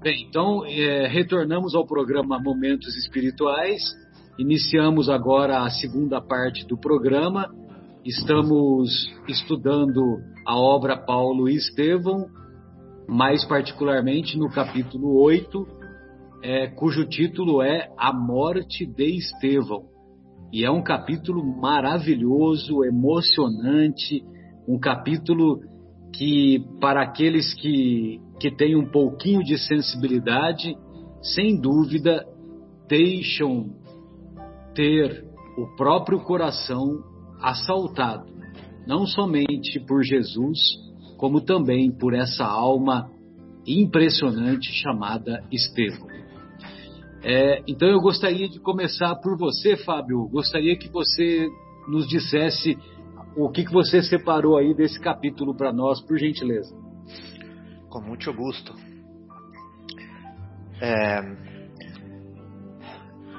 Bem, então é, retornamos ao programa Momentos Espirituais. Iniciamos agora a segunda parte do programa. Estamos estudando a obra Paulo e Estevão, mais particularmente no capítulo 8, é, cujo título é A Morte de Estevão. E é um capítulo maravilhoso, emocionante, um capítulo que, para aqueles que, que têm um pouquinho de sensibilidade, sem dúvida, deixam ter o próprio coração assaltado, não somente por Jesus, como também por essa alma impressionante chamada Estevão. É, então eu gostaria de começar por você, Fábio. Gostaria que você nos dissesse o que, que você separou aí desse capítulo para nós, por gentileza. Com muito gosto. É,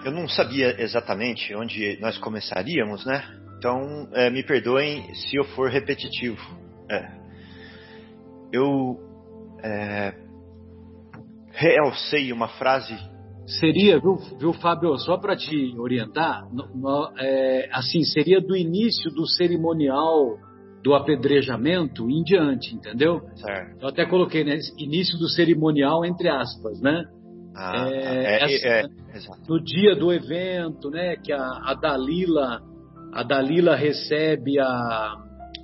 eu não sabia exatamente onde nós começaríamos, né? Então é, me perdoem se eu for repetitivo. É, eu é, realcei uma frase seria, viu, viu Fábio, só para te orientar, no, no, é, assim, seria do início do cerimonial do apedrejamento em diante, entendeu? Certo. Eu até coloquei, né, início do cerimonial entre aspas, né? Ah, é, é, é, é no dia do evento, né, que a, a Dalila, a Dalila recebe a,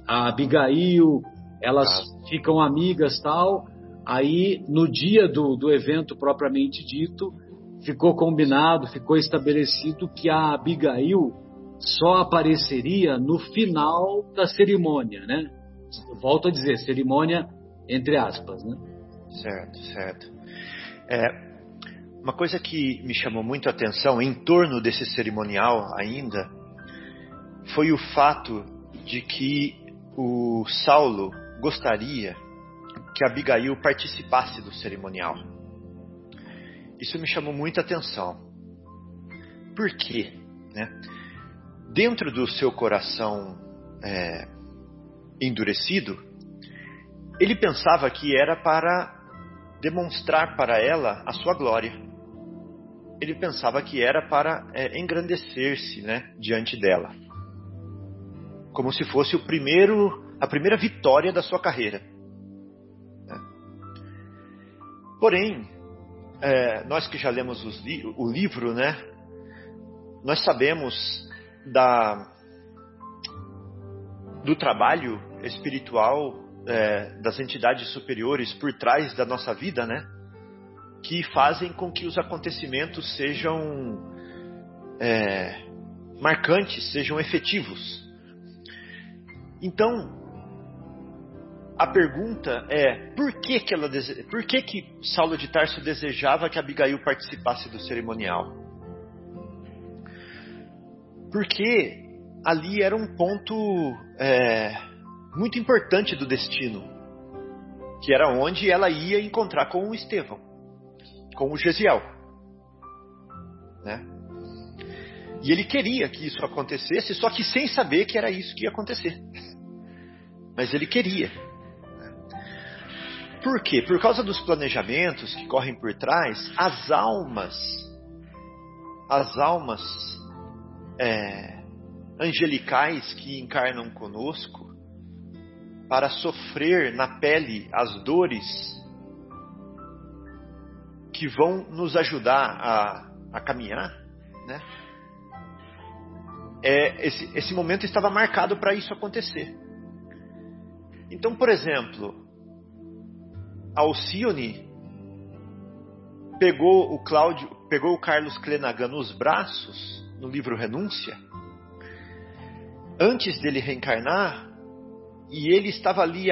a Abigail, elas ah. ficam amigas tal. Aí, no dia do, do evento propriamente dito, ficou combinado, ficou estabelecido que a Abigail só apareceria no final da cerimônia, né? Volto a dizer, cerimônia entre aspas, né? Certo, certo. É, uma coisa que me chamou muito a atenção em torno desse cerimonial ainda foi o fato de que o Saulo gostaria que Abigail participasse do cerimonial. Isso me chamou muita atenção. Por quê? Né? Dentro do seu coração é, endurecido, ele pensava que era para demonstrar para ela a sua glória. Ele pensava que era para é, engrandecer-se né, diante dela, como se fosse o primeiro, a primeira vitória da sua carreira. Né? Porém, é, nós que já lemos li o livro, né? Nós sabemos da do trabalho espiritual é, das entidades superiores por trás da nossa vida, né? Que fazem com que os acontecimentos sejam é, marcantes, sejam efetivos. Então, a pergunta é por que que ela dese... por que que Saulo de Tarso desejava que Abigail participasse do cerimonial? Porque ali era um ponto é, muito importante do destino, que era onde ela ia encontrar com o Estevão, com o Gesiel, né? E ele queria que isso acontecesse, só que sem saber que era isso que ia acontecer. Mas ele queria. Por quê? Por causa dos planejamentos que correm por trás, as almas, as almas é, angelicais que encarnam conosco, para sofrer na pele as dores que vão nos ajudar a, a caminhar, né? É, esse, esse momento estava marcado para isso acontecer. Então, por exemplo, Alcione pegou o Cláudio, pegou o Carlos Clenagan nos braços no livro Renúncia, antes dele reencarnar, e ele estava ali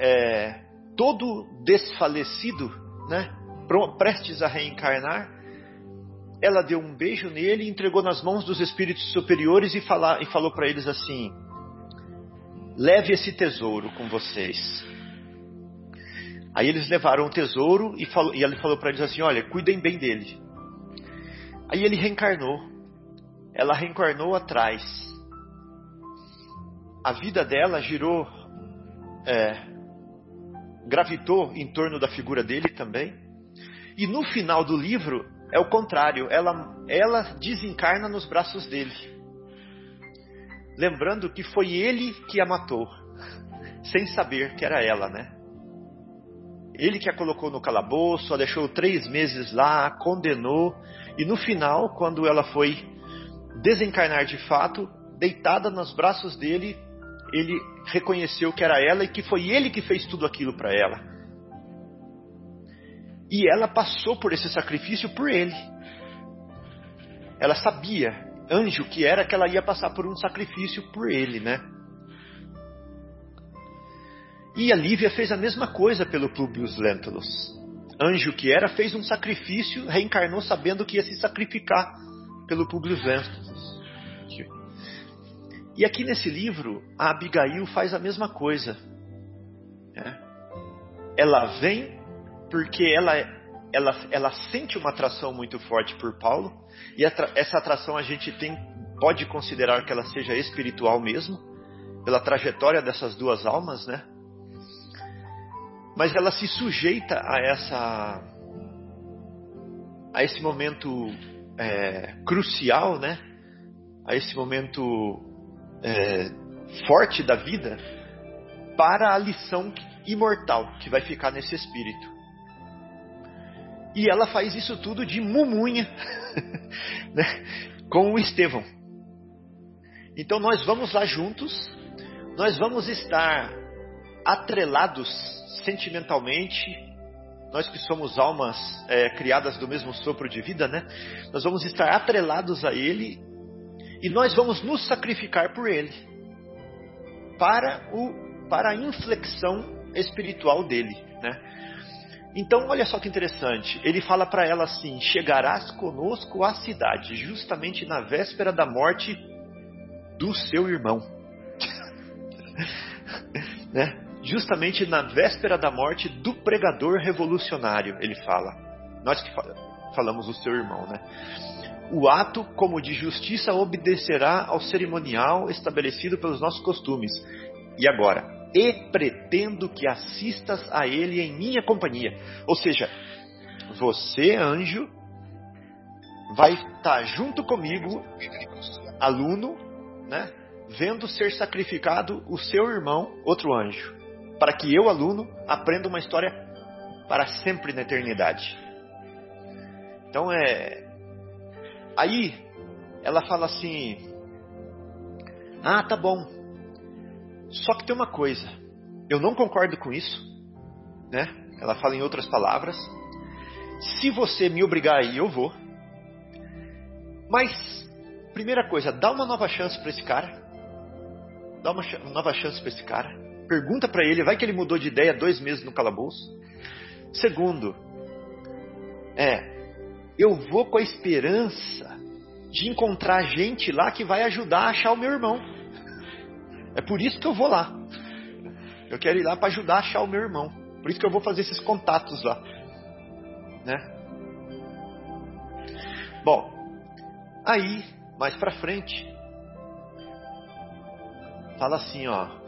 é, todo desfalecido, né, prestes a reencarnar. Ela deu um beijo nele, entregou nas mãos dos espíritos superiores e, e falou para eles assim: leve esse tesouro com vocês Aí eles levaram o tesouro e, falou, e ele falou para eles assim: Olha, cuidem bem dele. Aí ele reencarnou. Ela reencarnou atrás. A vida dela girou, é, gravitou em torno da figura dele também. E no final do livro é o contrário, ela, ela desencarna nos braços dele. Lembrando que foi ele que a matou, sem saber que era ela, né? Ele que a colocou no calabouço, a deixou três meses lá, condenou, e no final, quando ela foi desencarnar de fato, deitada nos braços dele, ele reconheceu que era ela e que foi ele que fez tudo aquilo para ela. E ela passou por esse sacrifício por ele. Ela sabia, anjo que era, que ela ia passar por um sacrifício por ele, né? E a Lívia fez a mesma coisa pelo Publius Lentulus. Anjo que era, fez um sacrifício, reencarnou sabendo que ia se sacrificar pelo Publius Lentulus. E aqui nesse livro, a Abigail faz a mesma coisa. Né? Ela vem porque ela, ela, ela sente uma atração muito forte por Paulo, e essa atração a gente tem, pode considerar que ela seja espiritual mesmo, pela trajetória dessas duas almas, né? Mas ela se sujeita a essa a esse momento é, crucial, né? A esse momento é, forte da vida para a lição imortal que vai ficar nesse espírito. E ela faz isso tudo de mumunha né, com o Estevão. Então nós vamos lá juntos, nós vamos estar atrelados sentimentalmente, nós que somos almas é, criadas do mesmo sopro de vida, né? Nós vamos estar atrelados a Ele e nós vamos nos sacrificar por ele para o para a inflexão espiritual dele, né? Então, olha só que interessante. Ele fala para ela assim: "Chegarás conosco à cidade, justamente na véspera da morte do seu irmão." né? Justamente na véspera da morte do pregador revolucionário, ele fala. Nós que falamos o seu irmão, né? o ato como de justiça obedecerá ao cerimonial estabelecido pelos nossos costumes. E agora, e pretendo que assistas a ele em minha companhia. Ou seja, você, anjo, vai estar junto comigo, aluno, né, vendo ser sacrificado o seu irmão, outro anjo, para que eu, aluno, aprenda uma história para sempre na eternidade. Então é, Aí ela fala assim: Ah, tá bom. Só que tem uma coisa. Eu não concordo com isso, né? Ela fala em outras palavras. Se você me obrigar aí, eu vou. Mas primeira coisa, dá uma nova chance para esse cara. Dá uma nova chance para esse cara. Pergunta para ele, vai que ele mudou de ideia dois meses no calabouço. Segundo, é eu vou com a esperança de encontrar gente lá que vai ajudar a achar o meu irmão. É por isso que eu vou lá. Eu quero ir lá para ajudar a achar o meu irmão. Por isso que eu vou fazer esses contatos lá. Né? Bom, aí, mais para frente, fala assim, ó.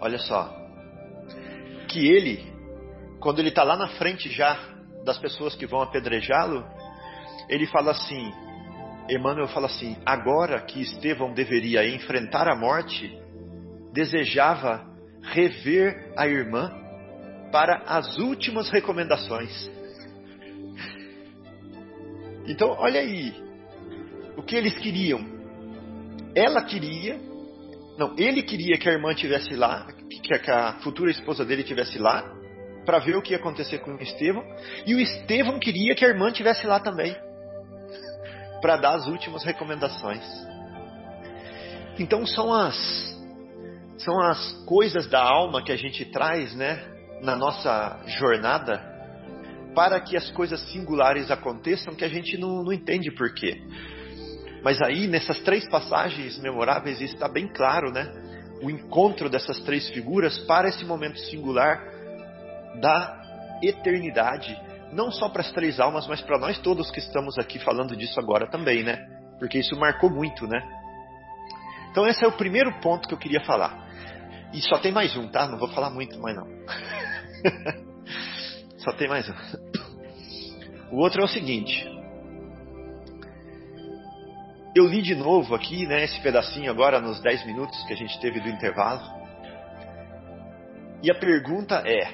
Olha só que ele, quando ele está lá na frente já das pessoas que vão apedrejá-lo, ele fala assim: Emmanuel fala assim, agora que Estevão deveria enfrentar a morte, desejava rever a irmã para as últimas recomendações. Então, olha aí, o que eles queriam. Ela queria, não, ele queria que a irmã tivesse lá, que a futura esposa dele tivesse lá para ver o que ia acontecer com o Estevão, e o Estevão queria que a irmã tivesse lá também para dar as últimas recomendações. Então são as são as coisas da alma que a gente traz, né, na nossa jornada, para que as coisas singulares aconteçam que a gente não, não entende por quê. Mas aí nessas três passagens memoráveis está bem claro, né? o encontro dessas três figuras para esse momento singular da eternidade, não só para as três almas, mas para nós todos que estamos aqui falando disso agora também, né? Porque isso marcou muito, né? Então esse é o primeiro ponto que eu queria falar. E só tem mais um, tá? Não vou falar muito mais não. só tem mais um. O outro é o seguinte. Eu li de novo aqui, né, esse pedacinho agora nos 10 minutos que a gente teve do intervalo. E a pergunta é: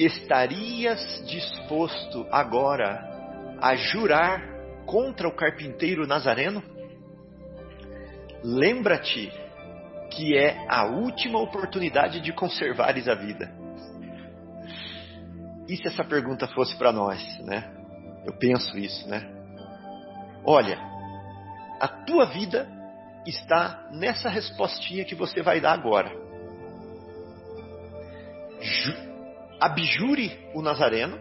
estarias disposto agora a jurar contra o carpinteiro nazareno? Lembra-te que é a última oportunidade de conservares a vida. E se essa pergunta fosse para nós, né? Eu penso isso, né? Olha, a tua vida está nessa respostinha que você vai dar agora. Ju abjure o Nazareno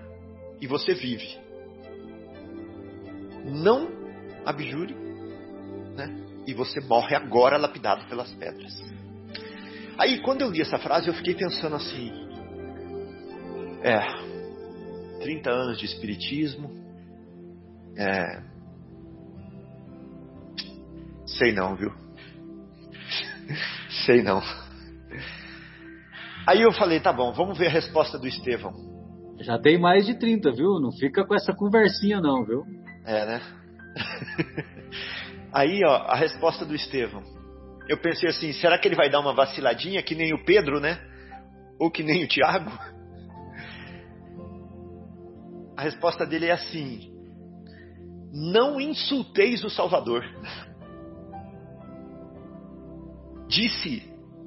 e você vive. Não abjure, né? E você morre agora lapidado pelas pedras. Aí, quando eu li essa frase, eu fiquei pensando assim: é, 30 anos de espiritismo, é, Sei não, viu? Sei não. Aí eu falei, tá bom, vamos ver a resposta do Estevão. Já tem mais de 30, viu? Não fica com essa conversinha não, viu? É, né? Aí, ó, a resposta do Estevão. Eu pensei assim, será que ele vai dar uma vaciladinha que nem o Pedro, né? Ou que nem o Tiago? A resposta dele é assim: Não insulteis o Salvador disse,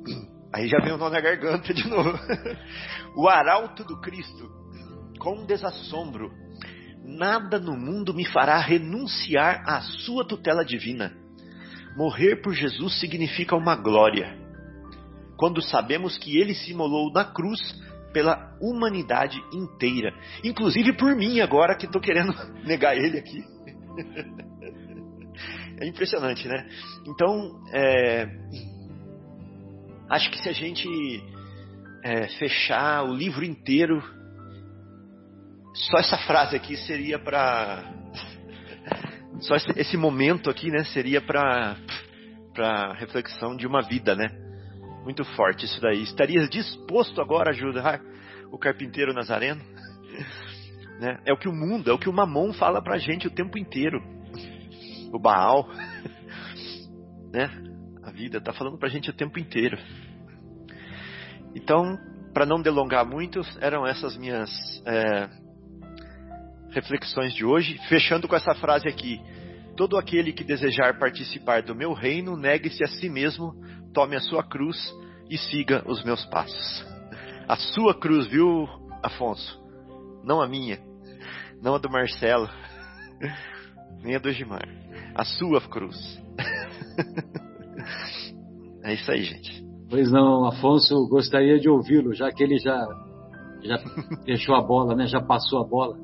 aí já vem o nó na garganta de novo, o arauto do Cristo, com desassombro, nada no mundo me fará renunciar à sua tutela divina. Morrer por Jesus significa uma glória. Quando sabemos que ele se imolou na cruz pela humanidade inteira, inclusive por mim agora que estou querendo negar ele aqui. É impressionante, né? Então, é, Acho que se a gente é, fechar o livro inteiro, só essa frase aqui seria para. Só esse momento aqui, né? Seria para para reflexão de uma vida, né? Muito forte isso daí. Estarias disposto agora a ajudar o carpinteiro Nazareno? Né? É o que o mundo, é o que o Mamon fala pra gente o tempo inteiro. O Baal, né? A vida está falando para a gente o tempo inteiro. Então, para não delongar muito, eram essas minhas é, reflexões de hoje, fechando com essa frase aqui: Todo aquele que desejar participar do meu reino, negue-se a si mesmo, tome a sua cruz e siga os meus passos. A sua cruz, viu, Afonso? Não a minha, não a do Marcelo, nem a do Gimar. A sua cruz. É isso aí, gente. Pois não, Afonso, gostaria de ouvi-lo, já que ele já, já deixou a bola, né? Já passou a bola.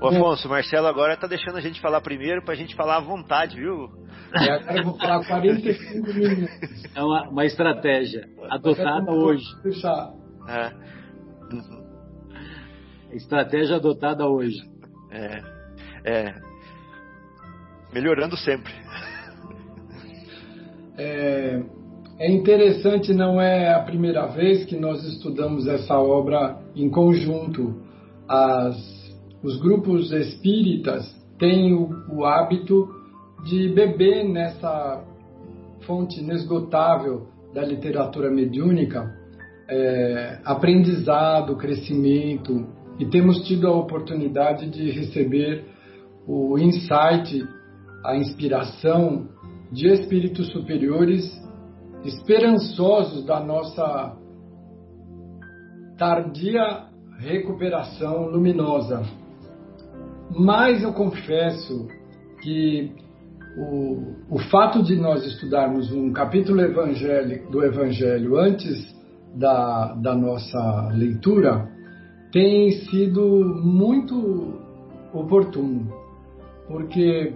Ô Afonso, o Marcelo agora tá deixando a gente falar primeiro pra gente falar à vontade, viu? É, agora eu vou falar 45 minutos. É uma, uma estratégia adotada hoje. Deixar. É. Estratégia adotada hoje. É. É. Melhorando sempre. É, é interessante, não é a primeira vez que nós estudamos essa obra em conjunto. As, os grupos espíritas têm o, o hábito de beber nessa fonte inesgotável da literatura mediúnica é, aprendizado, crescimento, e temos tido a oportunidade de receber o insight, a inspiração de espíritos superiores esperançosos da nossa tardia recuperação luminosa. Mas eu confesso que o, o fato de nós estudarmos um capítulo do Evangelho antes da, da nossa leitura tem sido muito oportuno, porque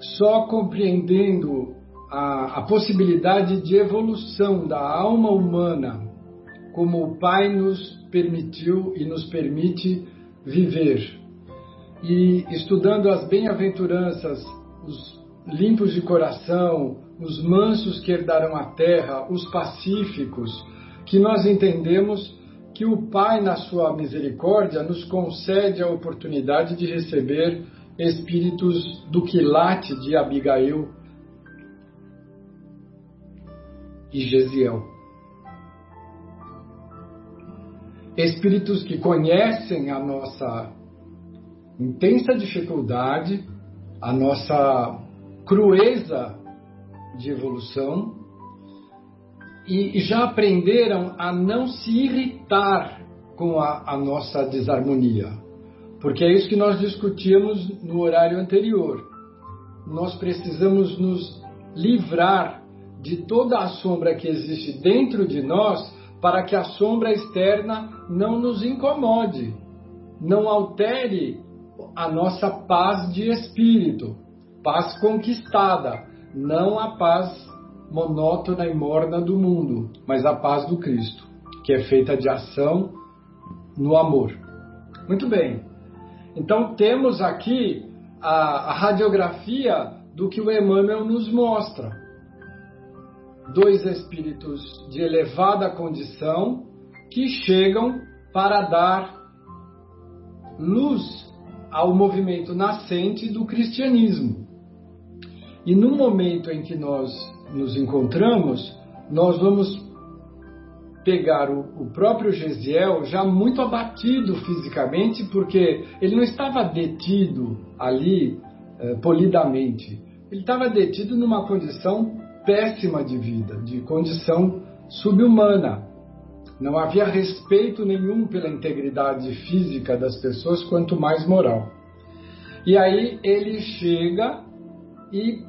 só compreendendo a, a possibilidade de evolução da alma humana, como o Pai nos permitiu e nos permite viver, e estudando as bem-aventuranças, os limpos de coração, os mansos que herdarão a terra, os pacíficos, que nós entendemos que o Pai, na sua misericórdia, nos concede a oportunidade de receber espíritos do quilate de Abigail e Gesiel. Espíritos que conhecem a nossa intensa dificuldade, a nossa crueza de evolução e já aprenderam a não se irritar com a, a nossa desarmonia. Porque é isso que nós discutíamos no horário anterior. Nós precisamos nos livrar de toda a sombra que existe dentro de nós para que a sombra externa não nos incomode, não altere a nossa paz de espírito, paz conquistada, não a paz monótona e morna do mundo, mas a paz do Cristo, que é feita de ação no amor. Muito bem. Então temos aqui a, a radiografia do que o Emmanuel nos mostra. Dois espíritos de elevada condição que chegam para dar luz ao movimento nascente do cristianismo. E no momento em que nós nos encontramos, nós vamos pegar o, o, próprio Gesiel já muito abatido fisicamente, porque ele não estava detido ali eh, polidamente. Ele estava detido numa condição péssima de vida, de condição subhumana. Não havia respeito nenhum pela integridade física das pessoas, quanto mais moral. E aí ele chega e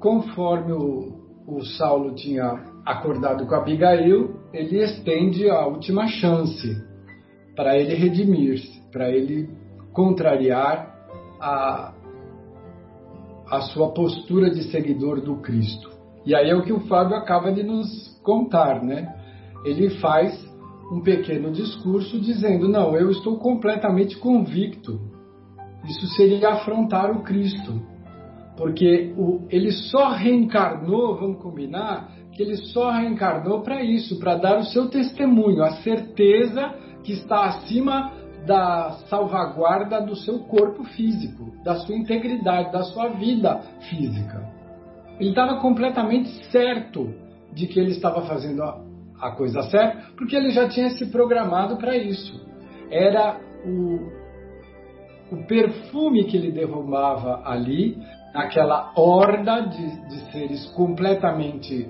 conforme o, o Saulo tinha acordado com Abigail, ele estende a última chance para ele redimir-se, para ele contrariar a, a sua postura de seguidor do Cristo. E aí é o que o Fábio acaba de nos contar, né? Ele faz um pequeno discurso dizendo: Não, eu estou completamente convicto. Isso seria afrontar o Cristo porque o, ele só reencarnou, vamos combinar, que ele só reencarnou para isso, para dar o seu testemunho, a certeza que está acima da salvaguarda do seu corpo físico, da sua integridade, da sua vida física. Ele estava completamente certo de que ele estava fazendo a, coisa certa, porque ele já tinha se programado para isso. Era o, o perfume que ele derramava ali naquela horda de, de seres completamente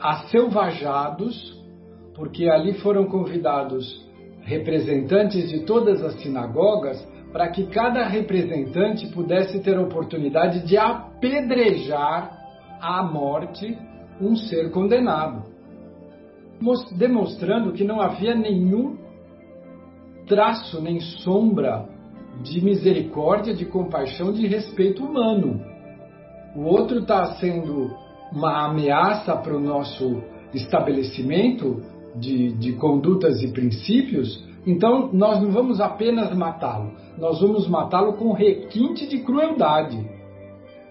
acelvajados, porque ali foram convidados representantes de todas as sinagogas para que cada representante pudesse ter a oportunidade de apedrejar à morte um ser condenado, demonstrando que não havia nenhum traço nem sombra de misericórdia, de compaixão, de respeito humano. O outro está sendo uma ameaça para o nosso estabelecimento de, de condutas e princípios, então nós não vamos apenas matá-lo, nós vamos matá-lo com requinte de crueldade.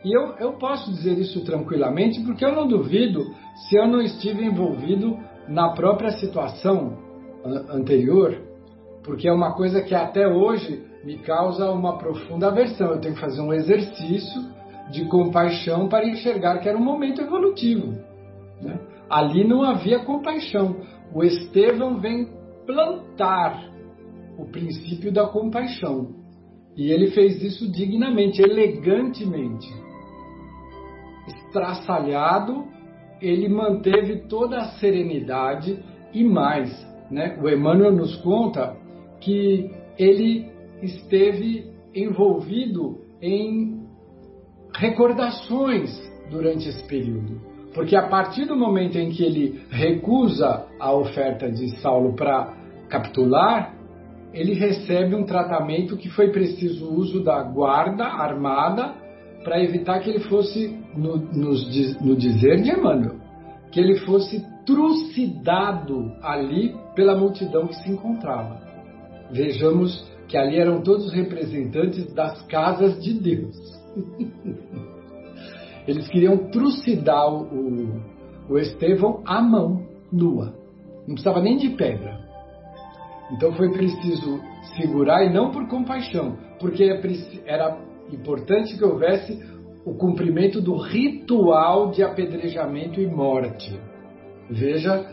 E eu, eu posso dizer isso tranquilamente porque eu não duvido se eu não estive envolvido na própria situação anterior, porque é uma coisa que até hoje me causa uma profunda aversão. Eu tenho que fazer um exercício de compaixão para enxergar que era um momento evolutivo. Né? Ali não havia compaixão. O Estevão vem plantar o princípio da compaixão. E ele fez isso dignamente, elegantemente. Estraçalhado, ele manteve toda a serenidade e mais. Né? O Emmanuel nos conta que ele esteve envolvido em recordações durante esse período. Porque a partir do momento em que ele recusa a oferta de Saulo para capitular, ele recebe um tratamento que foi preciso o uso da guarda armada para evitar que ele fosse, no, no dizer de Emmanuel, que ele fosse trucidado ali pela multidão que se encontrava. Vejamos que ali eram todos representantes das casas de Deus. Eles queriam trucidar o, o Estevão à mão, nua. Não precisava nem de pedra. Então foi preciso segurar e não por compaixão, porque é era importante que houvesse o cumprimento do ritual de apedrejamento e morte. Veja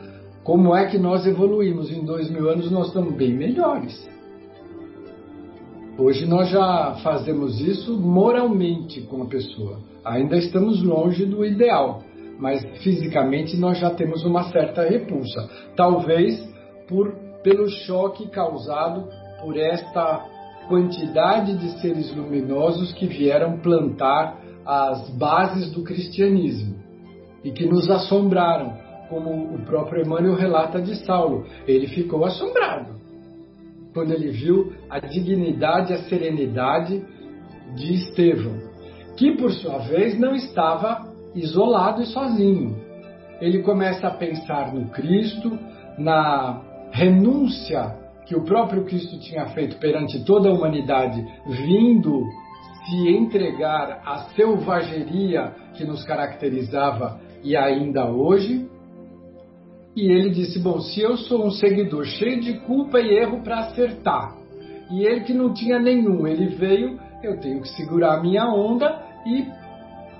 como é que nós evoluímos. Em dois mil anos nós estamos bem melhores. Hoje nós já fazemos isso moralmente com a pessoa. Ainda estamos longe do ideal, mas fisicamente nós já temos uma certa repulsa. Talvez por, pelo choque causado por esta quantidade de seres luminosos que vieram plantar as bases do cristianismo e que nos assombraram, como o próprio Emmanuel relata de Saulo. Ele ficou assombrado quando ele viu a dignidade e a serenidade de Estevão, que por sua vez não estava isolado e sozinho. Ele começa a pensar no Cristo, na renúncia que o próprio Cristo tinha feito perante toda a humanidade, vindo se entregar à selvageria que nos caracterizava e ainda hoje. E ele disse: Bom, se eu sou um seguidor cheio de culpa e erro para acertar, e ele que não tinha nenhum, ele veio, eu tenho que segurar a minha onda e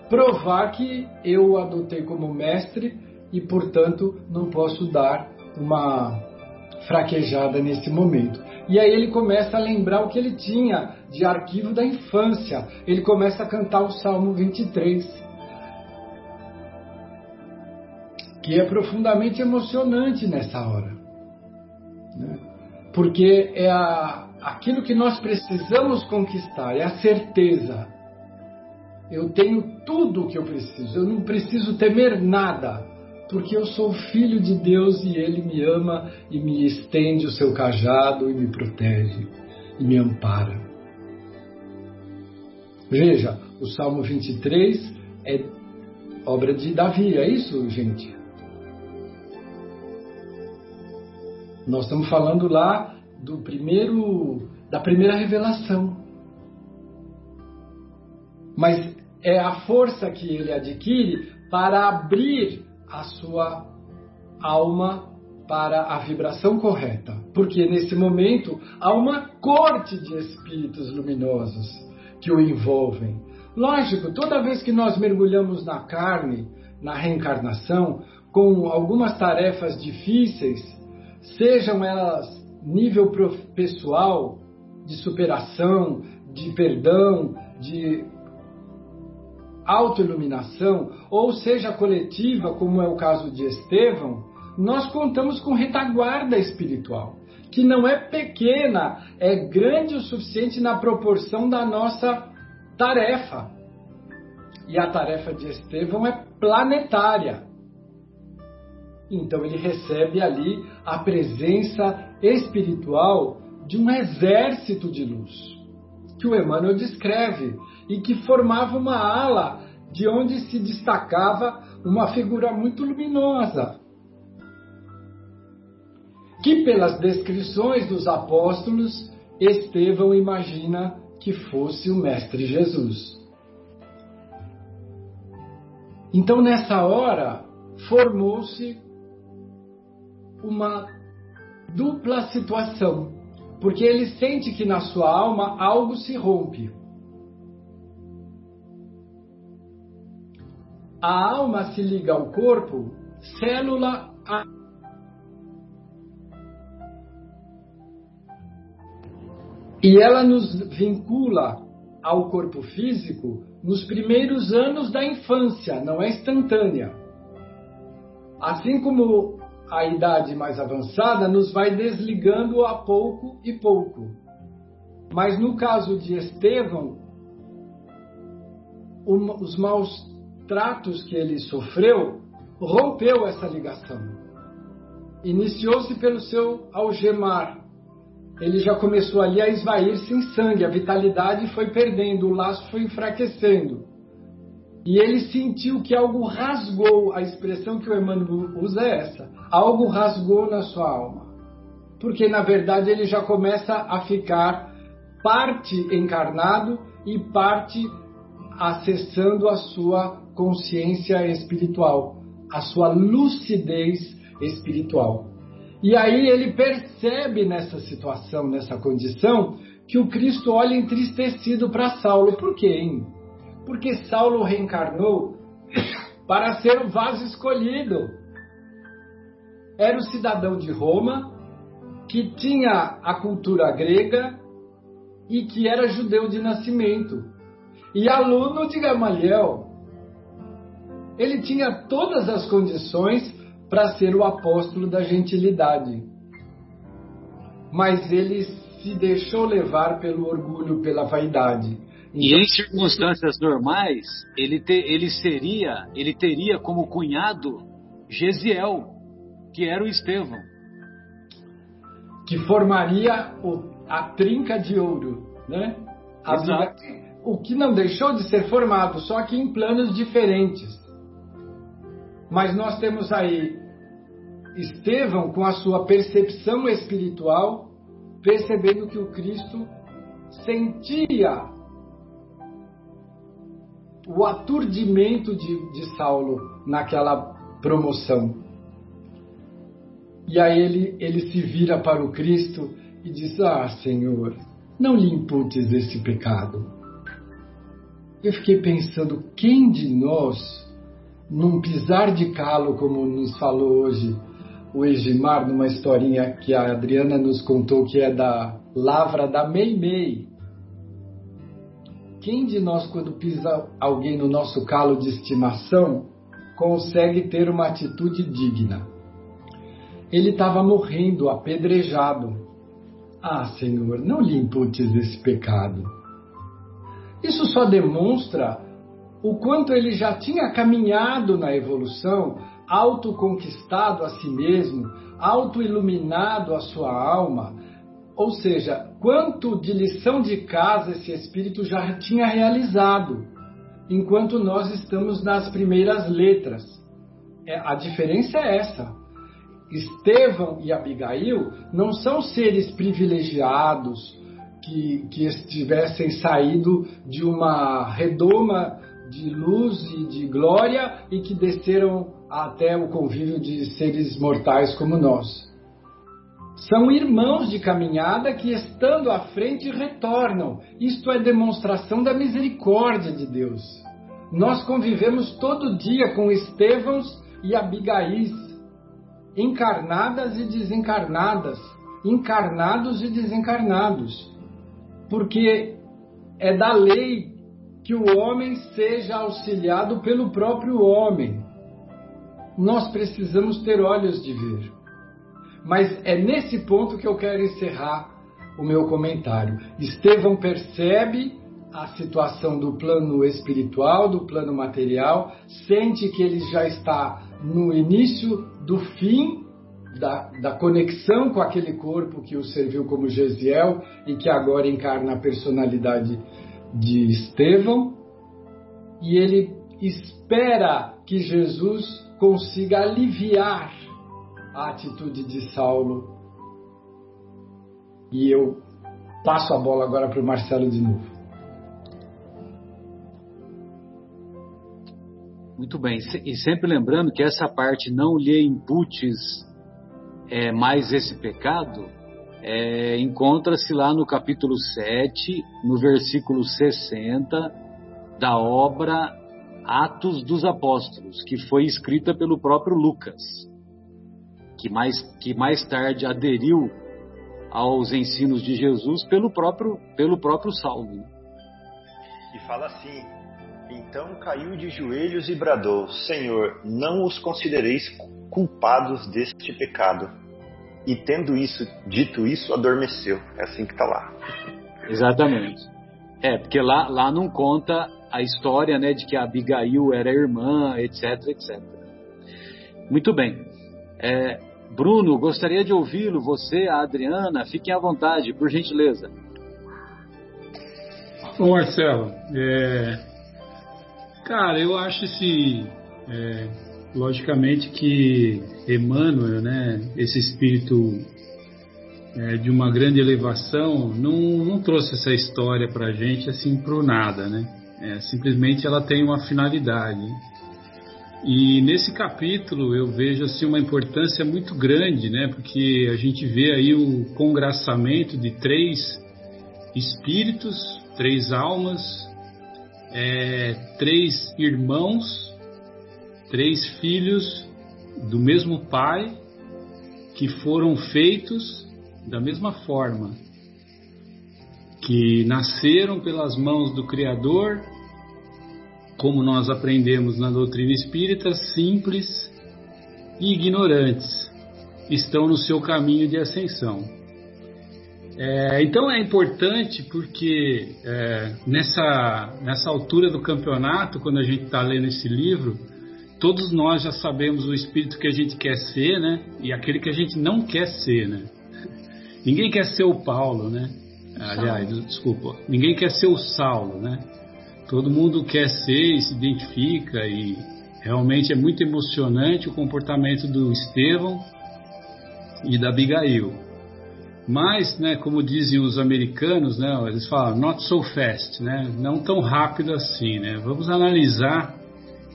provar que eu o adotei como mestre e, portanto, não posso dar uma fraquejada nesse momento. E aí ele começa a lembrar o que ele tinha de arquivo da infância. Ele começa a cantar o Salmo 23, que é profundamente emocionante nessa hora. Né? Porque é a, aquilo que nós precisamos conquistar, é a certeza. Eu tenho tudo o que eu preciso, eu não preciso temer nada porque eu sou filho de Deus e Ele me ama e me estende o seu cajado e me protege e me ampara. Veja, o Salmo 23 é obra de Davi, é isso, gente? Nós estamos falando lá do primeiro da primeira revelação. Mas é a força que ele adquire para abrir a sua alma para a vibração correta, porque nesse momento há uma corte de espíritos luminosos que o envolvem. Lógico, toda vez que nós mergulhamos na carne, na reencarnação, com algumas tarefas difíceis, sejam elas nível pessoal, de superação, de perdão, de autoiluminação, ou seja coletiva, como é o caso de Estevão, nós contamos com retaguarda espiritual, que não é pequena, é grande o suficiente na proporção da nossa tarefa. E a tarefa de Estevão é planetária. Então ele recebe ali a presença espiritual de um exército de luz que o Emmanuel descreve e que formava uma ala de onde se destacava uma figura muito luminosa, que pelas descrições dos apóstolos, Estevão imagina que fosse o Mestre Jesus. Então, nessa hora, formou-se uma dupla situação porque ele sente que na sua alma algo se rompe. A alma se liga ao corpo, célula a E ela nos vincula ao corpo físico nos primeiros anos da infância, não é instantânea. Assim como a idade mais avançada nos vai desligando a pouco e pouco. Mas no caso de Estevão, os maus tratos que ele sofreu rompeu essa ligação. Iniciou-se pelo seu algemar. Ele já começou ali a esvair-se em sangue, a vitalidade foi perdendo, o laço foi enfraquecendo. E ele sentiu que algo rasgou, a expressão que o Emmanuel usa é essa: algo rasgou na sua alma. Porque na verdade ele já começa a ficar parte encarnado e parte acessando a sua consciência espiritual, a sua lucidez espiritual. E aí ele percebe nessa situação, nessa condição, que o Cristo olha entristecido para Saulo. Por quê, hein? Porque Saulo reencarnou para ser o vaso escolhido. Era o cidadão de Roma que tinha a cultura grega e que era judeu de nascimento. E aluno de Gamaliel. Ele tinha todas as condições para ser o apóstolo da gentilidade. Mas ele se deixou levar pelo orgulho, pela vaidade. E em circunstâncias normais, ele, te, ele seria, ele teria como cunhado Gesiel, que era o Estevão. Que formaria o, a trinca de ouro, né? A, o que não deixou de ser formado, só que em planos diferentes. Mas nós temos aí Estevão com a sua percepção espiritual, percebendo que o Cristo sentia o aturdimento de, de Saulo naquela promoção. E aí ele, ele se vira para o Cristo e diz: Ah, Senhor, não lhe imputes esse pecado. Eu fiquei pensando, quem de nós, num pisar de calo, como nos falou hoje o Egimar, numa historinha que a Adriana nos contou, que é da Lavra da Meimei, quem de nós, quando pisa alguém no nosso calo de estimação, consegue ter uma atitude digna? Ele estava morrendo, apedrejado. Ah, Senhor, não lhe imputes esse pecado. Isso só demonstra o quanto ele já tinha caminhado na evolução, autoconquistado a si mesmo, autoiluminado a sua alma, ou seja, quanto de lição de casa esse espírito já tinha realizado, enquanto nós estamos nas primeiras letras. É, a diferença é essa. Estevão e Abigail não são seres privilegiados que, que estivessem saído de uma redoma de luz e de glória e que desceram até o convívio de seres mortais como nós. São irmãos de caminhada que, estando à frente, retornam. Isto é demonstração da misericórdia de Deus. Nós convivemos todo dia com Estevãos e Abigaís, encarnadas e desencarnadas, encarnados e desencarnados, porque é da lei que o homem seja auxiliado pelo próprio homem. Nós precisamos ter olhos de ver. Mas é nesse ponto que eu quero encerrar o meu comentário. Estevão percebe a situação do plano espiritual, do plano material, sente que ele já está no início do fim da, da, conexão com aquele corpo que o serviu como Gesiel e que agora encarna a personalidade de Estevão, e ele espera que Jesus consiga aliviar a atitude de Saulo. E eu passo a bola agora para o Marcelo de novo. Muito bem. E sempre lembrando que essa parte não lhe imputes é, mais esse pecado, é, encontra-se lá no capítulo 7, no versículo 60, da obra Atos dos Apóstolos, que foi escrita pelo próprio Lucas que mais, que mais tarde aderiu aos ensinos de Jesus pelo próprio, pelo próprio Saulo. Né? E fala assim: Então caiu de joelhos e bradou: Senhor, não os considereis culpados deste pecado. E tendo isso, dito isso, adormeceu. É assim que está lá. Exatamente. É, porque lá, lá não conta a história né, de que Abigail era irmã, etc, etc. Muito bem. É, Bruno, gostaria de ouvi-lo. Você, a Adriana, fiquem à vontade, por gentileza. Ô Marcelo, é... cara, eu acho esse, é... logicamente que Emmanuel, né, esse espírito é, de uma grande elevação, não, não trouxe essa história para gente assim pro nada, né? É, simplesmente ela tem uma finalidade. E nesse capítulo eu vejo assim uma importância muito grande, né? Porque a gente vê aí o congraçamento de três espíritos, três almas, é, três irmãos, três filhos do mesmo pai que foram feitos da mesma forma, que nasceram pelas mãos do Criador como nós aprendemos na doutrina espírita, simples e ignorantes, estão no seu caminho de ascensão. É, então é importante porque é, nessa, nessa altura do campeonato, quando a gente está lendo esse livro, todos nós já sabemos o espírito que a gente quer ser, né? E aquele que a gente não quer ser, né? Ninguém quer ser o Paulo, né? Aliás, desculpa, ninguém quer ser o Saulo, né? Todo mundo quer ser e se identifica e realmente é muito emocionante o comportamento do Estevão e da Abigail. Mas, né, como dizem os americanos, né, eles falam not so fast, né, não tão rápido assim, né. Vamos analisar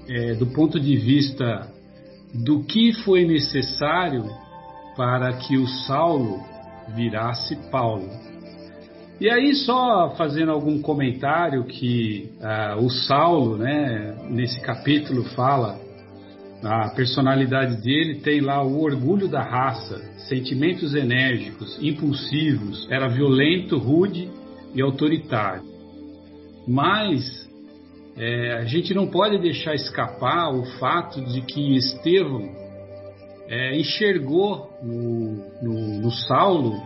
é, do ponto de vista do que foi necessário para que o Saulo virasse Paulo. E aí, só fazendo algum comentário que uh, o Saulo, né, nesse capítulo, fala, a personalidade dele tem lá o orgulho da raça, sentimentos enérgicos, impulsivos, era violento, rude e autoritário. Mas é, a gente não pode deixar escapar o fato de que Estevão é, enxergou no, no, no Saulo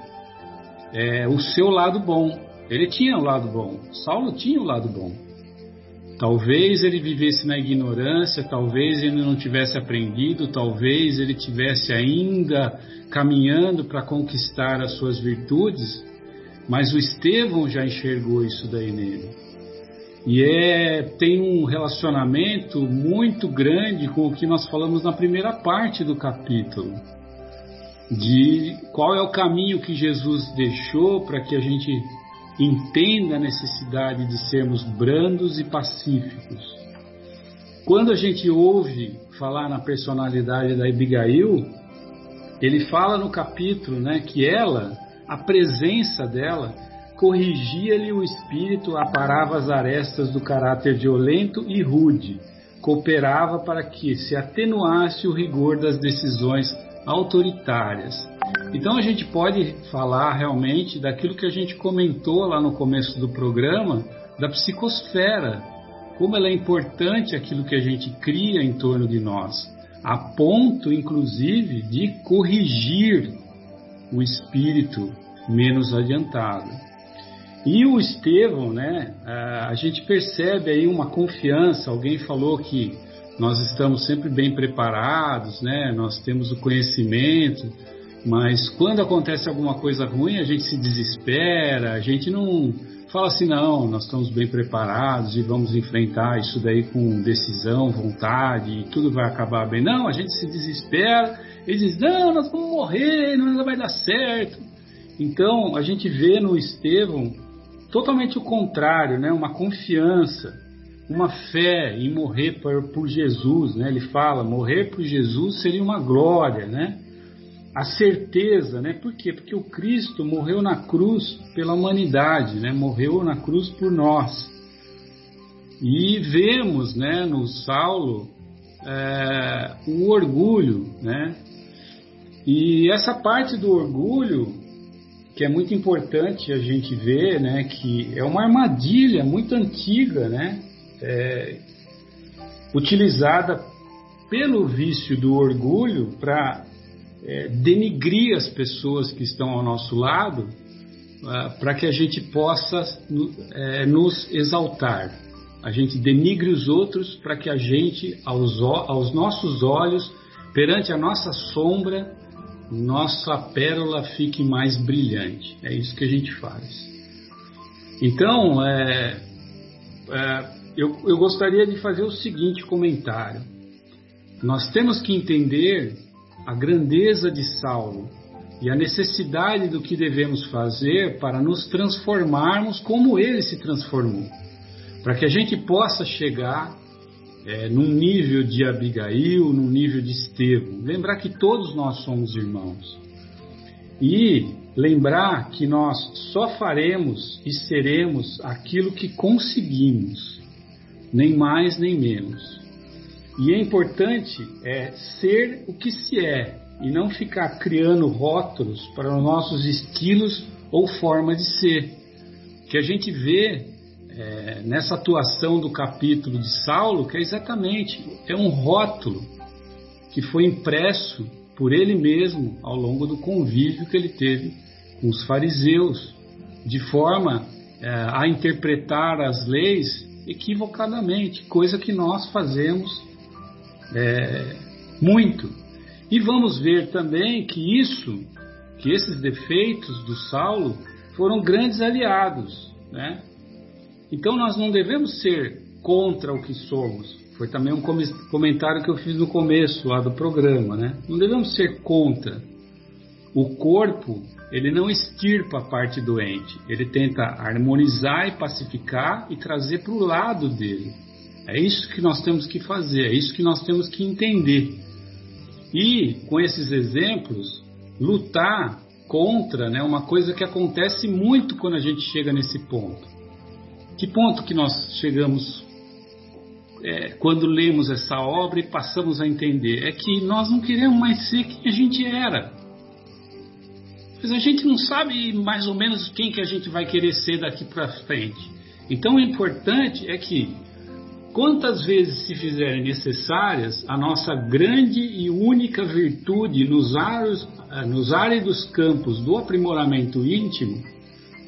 é, o seu lado bom. Ele tinha o um lado bom. Saulo tinha o um lado bom. Talvez ele vivesse na ignorância, talvez ele não tivesse aprendido, talvez ele tivesse ainda caminhando para conquistar as suas virtudes, mas o Estevão já enxergou isso daí nele. E é, tem um relacionamento muito grande com o que nós falamos na primeira parte do capítulo de qual é o caminho que Jesus deixou para que a gente entenda a necessidade de sermos brandos e pacíficos. Quando a gente ouve falar na personalidade da Abigail, ele fala no capítulo né, que ela, a presença dela, corrigia-lhe o espírito, aparava as arestas do caráter violento e rude, cooperava para que se atenuasse o rigor das decisões autoritárias. Então a gente pode falar realmente daquilo que a gente comentou lá no começo do programa, da psicosfera, como ela é importante aquilo que a gente cria em torno de nós, a ponto inclusive de corrigir o espírito menos adiantado. E o Estevão, né, a gente percebe aí uma confiança, alguém falou que nós estamos sempre bem preparados, né? Nós temos o conhecimento, mas quando acontece alguma coisa ruim, a gente se desespera, a gente não fala assim, não, nós estamos bem preparados e vamos enfrentar isso daí com decisão, vontade, e tudo vai acabar bem. Não, a gente se desespera e diz, não, nós vamos morrer, não vai dar certo. Então, a gente vê no Estevão totalmente o contrário, né? Uma confiança uma fé em morrer por, Jesus, né? Ele fala, morrer por Jesus seria uma glória, né? A certeza, né? Por quê? Porque o Cristo morreu na cruz pela humanidade, né? Morreu na cruz por nós. E vemos, né, no Saulo, é, o orgulho, né? E essa parte do orgulho, que é muito importante a gente ver, né, que é uma armadilha muito antiga, né, é, utilizada pelo vício do orgulho para é, denigrir as pessoas que estão ao nosso lado, ah, para que a gente possa é, nos exaltar. A gente denigre os outros para que a gente, aos, aos nossos olhos, perante a nossa sombra, nossa pérola fique mais brilhante. É isso que a gente faz. Então, é, é eu, eu gostaria de fazer o seguinte comentário. Nós temos que entender a grandeza de Saulo e a necessidade do que devemos fazer para nos transformarmos como ele se transformou. para que a gente possa chegar é, num nível de Abigail, num nível de Estevão. Lembrar que todos nós somos irmãos. E lembrar que nós só faremos e seremos aquilo que conseguimos, nem mais nem menos. E é importante é ser o que se é e não ficar criando rótulos para os nossos estilos ou forma de ser. Que a gente vê é, nessa atuação do capítulo de Saulo, que é exatamente é um rótulo que foi impresso por ele mesmo ao longo do convívio que ele teve com os fariseus, de forma é, a interpretar as leis equivocadamente, coisa que nós fazemos é, muito. E vamos ver também que isso, que esses defeitos do Saulo foram grandes aliados, né? Então nós não devemos ser contra o que somos. Foi também um comentário que eu fiz no começo lá do programa, né? Não devemos ser contra. O corpo, ele não extirpa a parte doente, ele tenta harmonizar e pacificar e trazer para o lado dele. É isso que nós temos que fazer, é isso que nós temos que entender. E com esses exemplos, lutar contra né, uma coisa que acontece muito quando a gente chega nesse ponto que ponto que nós chegamos é, quando lemos essa obra e passamos a entender? É que nós não queremos mais ser quem a gente era. Mas a gente não sabe mais ou menos quem que a gente vai querer ser daqui para frente. Então o importante é que quantas vezes se fizerem necessárias, a nossa grande e única virtude nos, aros, nos áridos campos do aprimoramento íntimo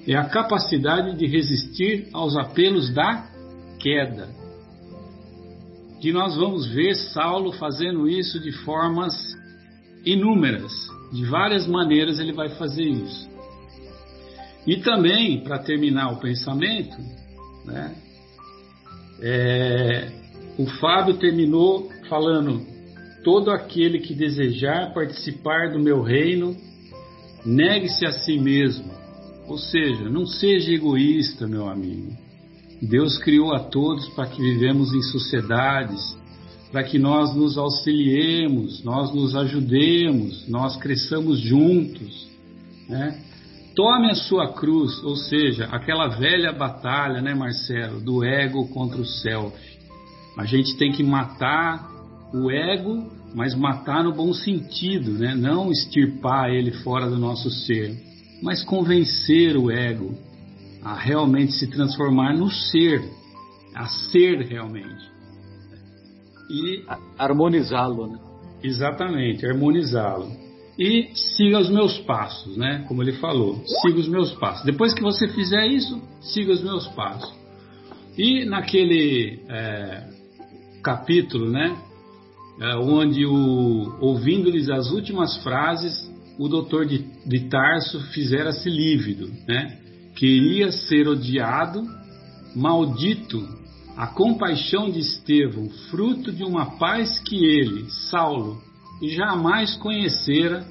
é a capacidade de resistir aos apelos da queda. Que nós vamos ver Saulo fazendo isso de formas inúmeras, de várias maneiras ele vai fazer isso. E também, para terminar o pensamento, né, é, o Fábio terminou falando: todo aquele que desejar participar do meu reino, negue-se a si mesmo ou seja, não seja egoísta, meu amigo. Deus criou a todos para que vivemos em sociedades, para que nós nos auxiliemos, nós nos ajudemos, nós cresçamos juntos. Né? Tome a sua cruz, ou seja, aquela velha batalha, né, Marcelo, do ego contra o self. A gente tem que matar o ego, mas matar no bom sentido, né? não extirpar ele fora do nosso ser mas convencer o ego a realmente se transformar no ser, a ser realmente. E harmonizá-lo, né? Exatamente, harmonizá-lo. E siga os meus passos, né? Como ele falou, siga os meus passos. Depois que você fizer isso, siga os meus passos. E naquele é, capítulo, né? É, onde o ouvindo-lhes as últimas frases, o doutor de, de Tarso fizera-se lívido, né? Queria ser odiado, maldito, a compaixão de Estevão, fruto de uma paz que ele, Saulo, jamais conhecera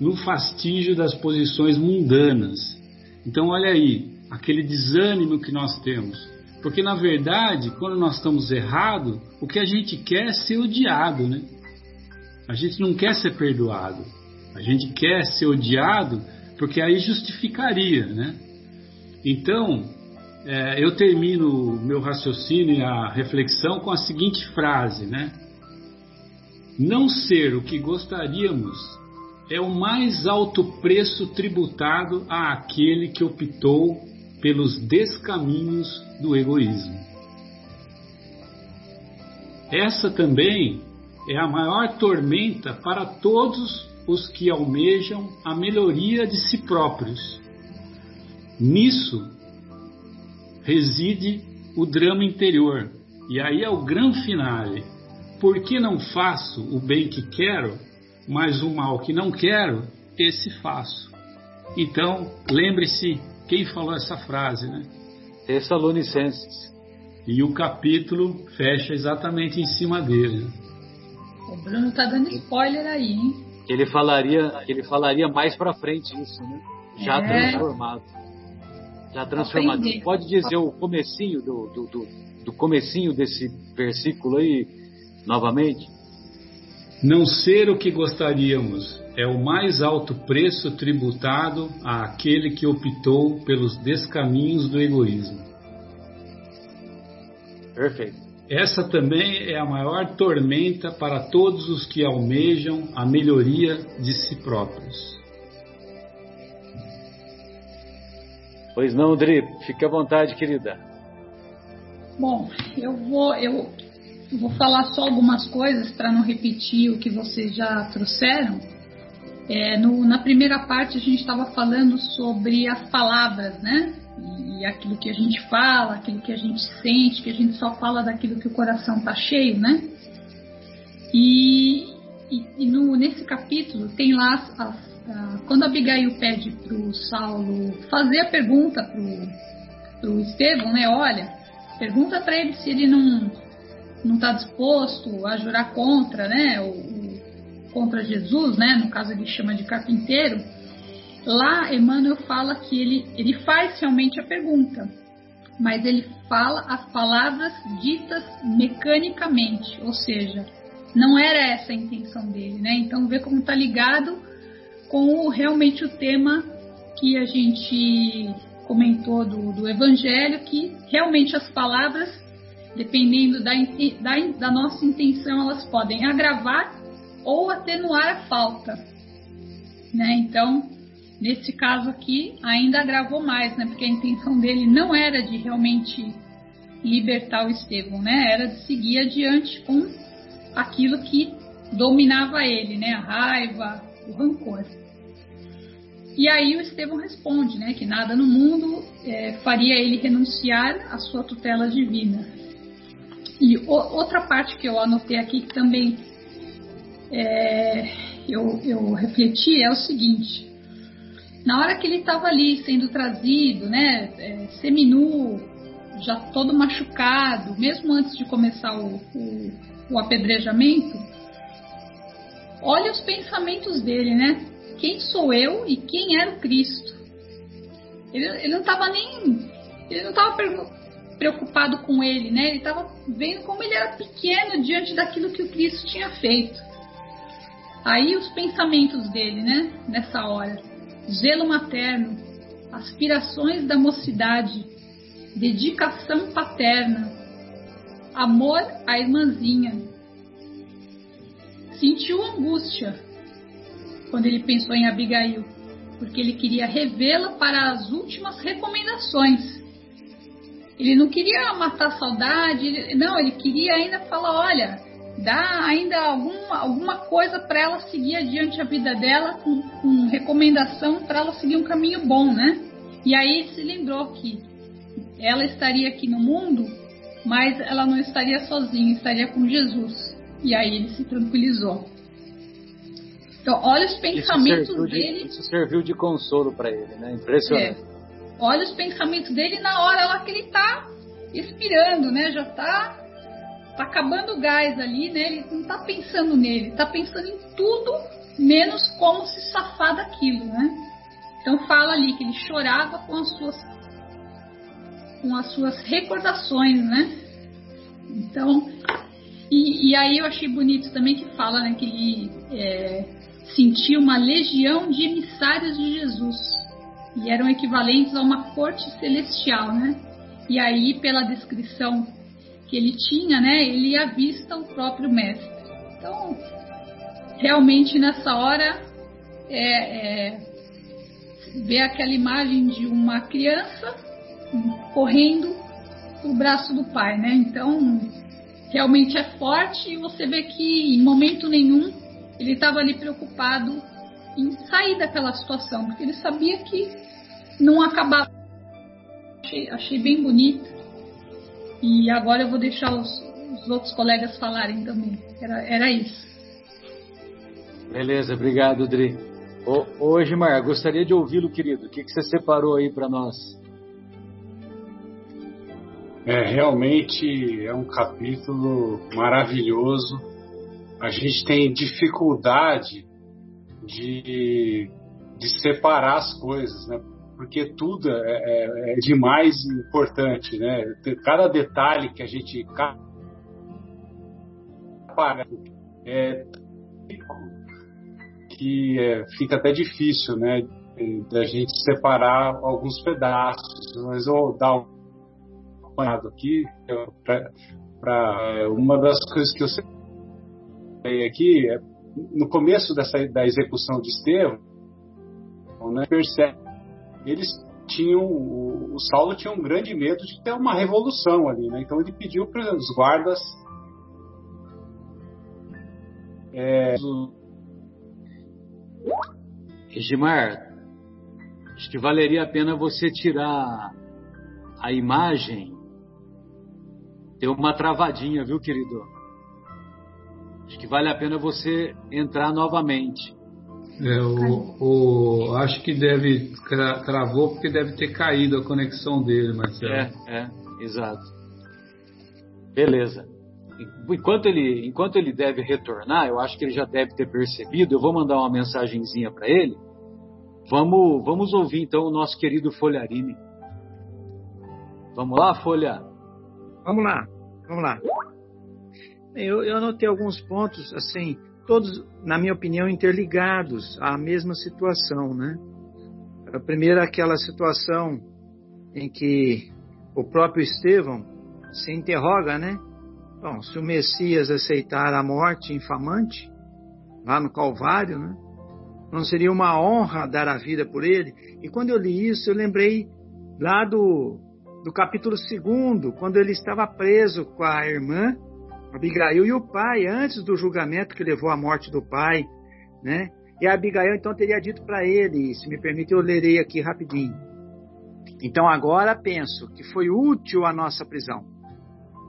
no fastígio das posições mundanas. Então, olha aí, aquele desânimo que nós temos. Porque, na verdade, quando nós estamos errados, o que a gente quer é ser odiado, né? A gente não quer ser perdoado. A gente quer ser odiado porque aí justificaria, né? Então, é, eu termino meu raciocínio e a reflexão com a seguinte frase, né? Não ser o que gostaríamos é o mais alto preço tributado àquele que optou pelos descaminhos do egoísmo. Essa também é a maior tormenta para todos os que almejam a melhoria de si próprios. Nisso reside o drama interior, e aí é o grande finale. Por que não faço o bem que quero, mas o mal que não quero, esse faço? Então, lembre-se quem falou essa frase, né? Tessalonicenses. E o capítulo fecha exatamente em cima dele. O Bruno está dando spoiler aí, hein? ele falaria, ele falaria mais para frente isso, né? Já é. transformado. Já transformado. Pode dizer o comecinho do, do, do, do comecinho desse versículo aí novamente? Não ser o que gostaríamos é o mais alto preço tributado àquele que optou pelos descaminhos do egoísmo. Perfeito. Essa também é a maior tormenta para todos os que almejam a melhoria de si próprios. Pois não, Dri, fique à vontade, querida. Bom, eu vou, eu vou falar só algumas coisas para não repetir o que vocês já trouxeram. É, no, na primeira parte a gente estava falando sobre as palavras, né? E, aquilo que a gente fala, aquilo que a gente sente, que a gente só fala daquilo que o coração está cheio, né? E, e, e no, nesse capítulo tem lá as, as, quando Abigail pede para o Saulo fazer a pergunta para o Estevão, né? Olha, pergunta para ele se ele não não está disposto a jurar contra, né, o, o, contra Jesus, né, no caso ele chama de carpinteiro, lá Emmanuel fala que ele, ele faz realmente a pergunta, mas ele fala as palavras ditas mecanicamente, ou seja, não era essa a intenção dele, né? Então vê como está ligado com realmente o tema que a gente comentou do, do Evangelho, que realmente as palavras dependendo da, da, da nossa intenção, elas podem agravar ou atenuar a falta. Né? Então, nesse caso aqui, ainda agravou mais, né? porque a intenção dele não era de realmente libertar o Estevão, né? era de seguir adiante com aquilo que dominava ele, né? a raiva, o rancor. E aí o Estevão responde né, que nada no mundo é, faria ele renunciar à sua tutela divina. E o, outra parte que eu anotei aqui que também é, eu, eu refleti é o seguinte: na hora que ele estava ali sendo trazido, né, é, seminu, já todo machucado, mesmo antes de começar o, o, o apedrejamento, olha os pensamentos dele, né? Quem sou eu e quem era o Cristo? Ele, ele não estava nem. Ele não estava preocupado com ele, né? Ele estava vendo como ele era pequeno diante daquilo que o Cristo tinha feito. Aí os pensamentos dele, né? Nessa hora: zelo materno, aspirações da mocidade, dedicação paterna, amor à irmãzinha. Sentiu angústia quando ele pensou em Abigail, porque ele queria revê-la para as últimas recomendações ele não queria matar a saudade, não, ele queria ainda falar, olha, dá ainda alguma, alguma coisa para ela seguir adiante a vida dela com, com recomendação para ela seguir um caminho bom, né? E aí se lembrou que ela estaria aqui no mundo, mas ela não estaria sozinha, estaria com Jesus. E aí ele se tranquilizou. Então, olha os pensamentos isso dele. De, isso serviu de consolo para ele, né? Impressionante. É. Olha os pensamentos dele na hora lá que ele está expirando, né? Já está tá acabando o gás ali, né? Ele não está pensando nele, está pensando em tudo menos como se safar daquilo, né? Então fala ali que ele chorava com as suas com as suas recordações, né? Então e, e aí eu achei bonito também que fala, né, que ele é, sentia uma legião de emissários de Jesus e eram equivalentes a uma corte celestial, né? E aí, pela descrição que ele tinha, né, ele avista o próprio mestre. Então, realmente nessa hora é, é ver aquela imagem de uma criança correndo o braço do pai, né? Então, realmente é forte e você vê que em momento nenhum ele estava ali preocupado em sair daquela situação, porque ele sabia que não acabava. Achei, achei bem bonito. E agora eu vou deixar os, os outros colegas falarem também. Era, era isso. Beleza, obrigado, Dri. Ô, ô Gilmar, gostaria de ouvi-lo, querido. O que, que você separou aí para nós? É, realmente é um capítulo maravilhoso. A gente tem dificuldade de, de separar as coisas, né? porque tudo é, é, é demais importante, né? Cada detalhe que a gente para é que é, fica até difícil, né? Da gente separar alguns pedaços, mas eu vou dar um apanhado aqui para é, uma das coisas que eu sei aqui é, no começo dessa da execução de Estevão, né, percebe eles tinham o, o Saulo tinha um grande medo de ter uma revolução ali, né? Então ele pediu para os guardas é... Acho que valeria a pena você tirar a imagem. Deu uma travadinha, viu, querido? Acho que vale a pena você entrar novamente. É, o, o, acho que deve travou porque deve ter caído a conexão dele, Marcelo. É, é, exato. Beleza. Enquanto ele, enquanto ele deve retornar, eu acho que ele já deve ter percebido. Eu vou mandar uma mensagenzinha para ele. Vamos, vamos ouvir então o nosso querido Folharine. Vamos lá, Folha? Vamos lá, vamos lá. Eu, eu anotei alguns pontos, assim, todos, na minha opinião, interligados à mesma situação, né? A primeira, aquela situação em que o próprio Estevão se interroga, né? Bom, se o Messias aceitar a morte infamante, lá no Calvário, né? Não seria uma honra dar a vida por ele? E quando eu li isso, eu lembrei lá do, do capítulo 2, quando ele estava preso com a irmã Abigail e o pai, antes do julgamento que levou à morte do pai, né? E Abigail então teria dito para ele, se me permite, eu lerei aqui rapidinho. Então agora penso que foi útil a nossa prisão.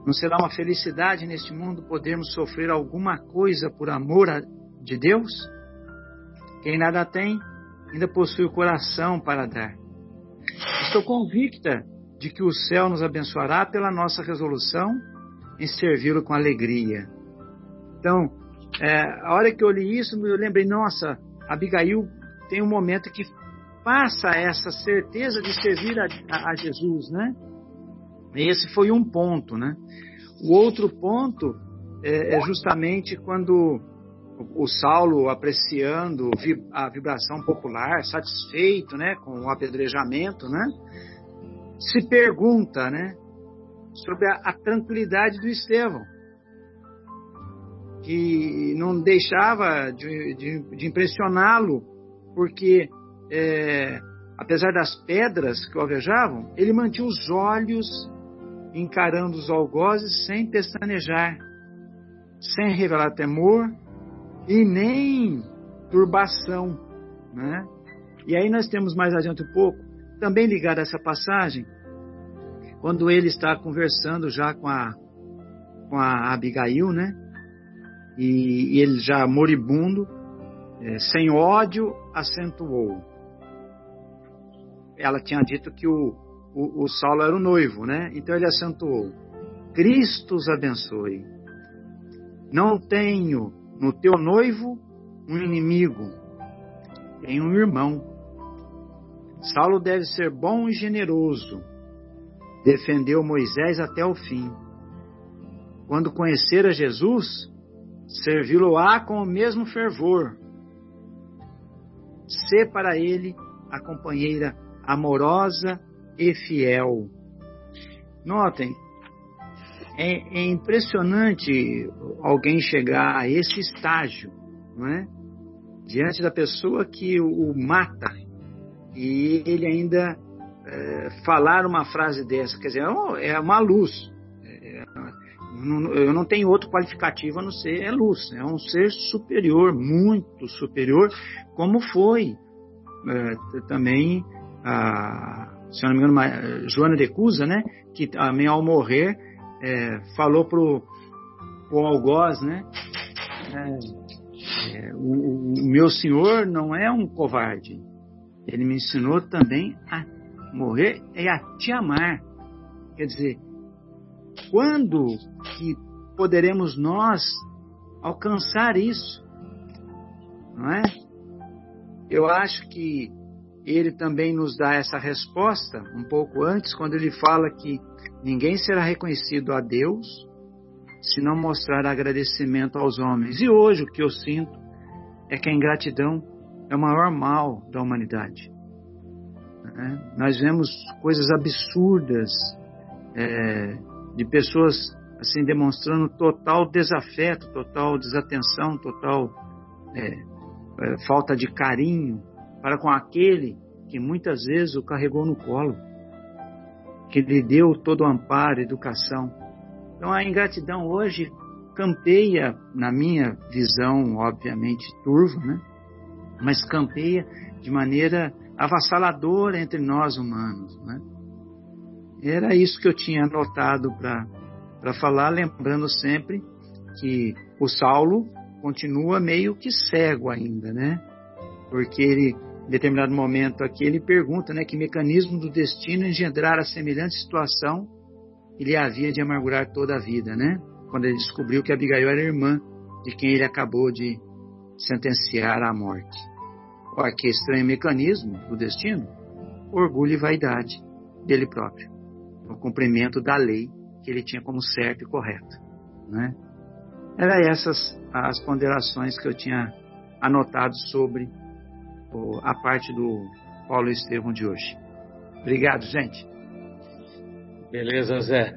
Não será uma felicidade neste mundo podermos sofrer alguma coisa por amor a, de Deus? Quem nada tem, ainda possui o coração para dar. Estou convicta de que o céu nos abençoará pela nossa resolução em servi-lo com alegria. Então, é, a hora que eu li isso, eu lembrei, nossa, Abigail tem um momento que passa essa certeza de servir a, a, a Jesus, né? Esse foi um ponto, né? O outro ponto é, é justamente quando o Saulo apreciando a vibração popular, satisfeito, né, com o apedrejamento, né, se pergunta, né, sobre a, a tranquilidade do Estevão, que não deixava de, de, de impressioná-lo, porque é, apesar das pedras que o alvejavam, ele mantinha os olhos encarando os algozes sem pestanejar, sem revelar temor e nem turbação. Né? E aí nós temos mais adiante um pouco, também ligado a essa passagem, quando ele está conversando já com a, com a Abigail, né? E, e ele já moribundo, é, sem ódio, acentuou. Ela tinha dito que o, o, o Saulo era o noivo, né? Então ele acentuou: Cristo os abençoe. Não tenho no teu noivo um inimigo, tenho um irmão. Saulo deve ser bom e generoso, defendeu Moisés até o fim. Quando conhecer a Jesus, servi-lo-á com o mesmo fervor. Sê para ele a companheira amorosa e fiel. Notem, é, é, impressionante alguém chegar a esse estágio, não é? Diante da pessoa que o, o mata e ele ainda é, falar uma frase dessa, quer dizer, é, é uma luz. É, eu não tenho outro qualificativo a não ser é luz. É um ser superior, muito superior, como foi é, também a, se não me engano, Joana de Cusa, né, que também ao morrer é, falou pro, o algoz, né, é, é, o, o, meu senhor não é um covarde. Ele me ensinou também a morrer é a te amar. Quer dizer, quando que poderemos nós alcançar isso? Não é? Eu acho que ele também nos dá essa resposta um pouco antes, quando ele fala que ninguém será reconhecido a Deus se não mostrar agradecimento aos homens. E hoje o que eu sinto é que a ingratidão é o maior mal da humanidade. É, nós vemos coisas absurdas é, de pessoas assim demonstrando total desafeto, total desatenção, total é, é, falta de carinho para com aquele que muitas vezes o carregou no colo, que lhe deu todo o amparo, educação. Então a ingratidão hoje campeia, na minha visão, obviamente turva, né? mas campeia de maneira avassaladora entre nós humanos. Né? Era isso que eu tinha anotado para falar, lembrando sempre que o Saulo continua meio que cego ainda, né? Porque ele, em determinado momento aqui, ele pergunta, né, que mecanismo do destino engendrara semelhante situação que lhe havia de amargurar toda a vida, né? Quando ele descobriu que Abigail era irmã de quem ele acabou de sentenciar à morte. Olha que estranho mecanismo do destino. Orgulho e vaidade dele próprio. O cumprimento da lei que ele tinha como certo e correto. Né? Eram essas as ponderações que eu tinha anotado sobre a parte do Paulo Estevão de hoje. Obrigado, gente. Beleza, Zé.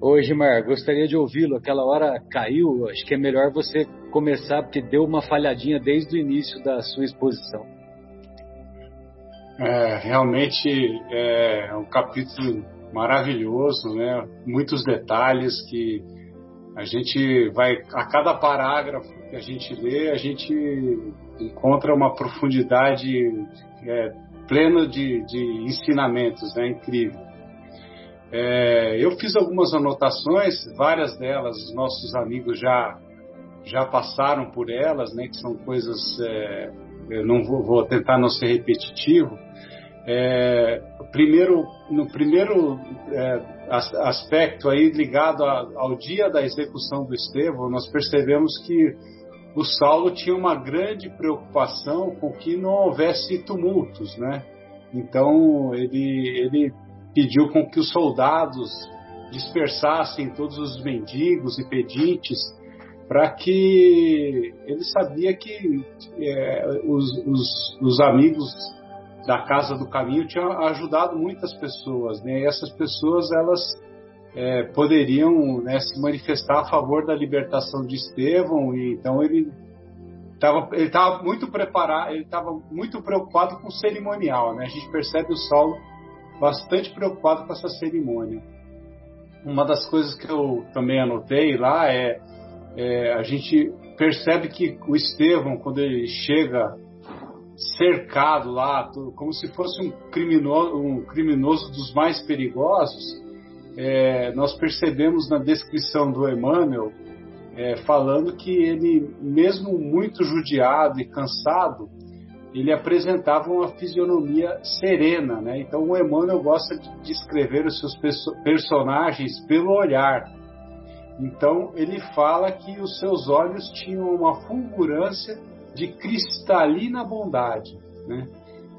Oi, Gilmar, gostaria de ouvi-lo. Aquela hora caiu, acho que é melhor você começar, porque deu uma falhadinha desde o início da sua exposição. É, realmente é um capítulo maravilhoso, né? Muitos detalhes que a gente vai a cada parágrafo que a gente lê, a gente encontra uma profundidade é, plena de, de ensinamentos, né? Incrível. É, eu fiz algumas anotações, várias delas nossos amigos já já passaram por elas, né? Que são coisas é, eu não vou, vou, tentar não ser repetitivo. É, primeiro, no primeiro é, aspecto aí ligado a, ao dia da execução do Estevão, nós percebemos que o Saulo tinha uma grande preocupação com que não houvesse tumultos, né? Então ele, ele pediu com que os soldados dispersassem todos os mendigos e pedintes, para que ele sabia que é, os, os, os, amigos da Casa do Caminho tinham ajudado muitas pessoas, né? E essas pessoas elas é, poderiam né, se manifestar a favor da libertação de Estevão, e então ele estava ele tava muito preparado, ele estava muito preocupado com o cerimonial, né? A gente percebe o Saulo bastante preocupado com essa cerimônia. Uma das coisas que eu também anotei lá é, é a gente percebe que o Estevão, quando ele chega cercado lá, como se fosse um criminoso, um criminoso dos mais perigosos, é, nós percebemos na descrição do Emmanuel é, falando que ele, mesmo muito judiado e cansado, ele apresentava uma fisionomia serena, né? Então o Emmanuel gosta de descrever os seus perso personagens pelo olhar. Então ele fala que os seus olhos tinham uma fulgurância de cristalina bondade, né?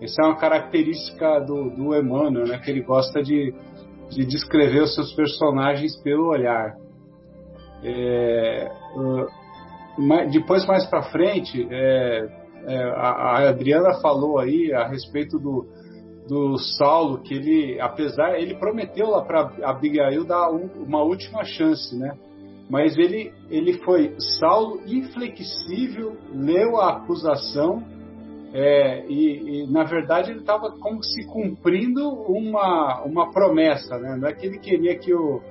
Essa é uma característica do, do Emmanuel, né? Que ele gosta de, de descrever os seus personagens pelo olhar. É, depois mais para frente é, é, a, a, Adriana falou aí a respeito do, do Saulo, que ele, apesar, ele prometeu lá para Abigail dar um, uma última chance, né? Mas ele, ele foi Saulo inflexível, leu a acusação é, e, e, na verdade ele estava como se cumprindo uma, uma promessa, né? Não é que ele queria que o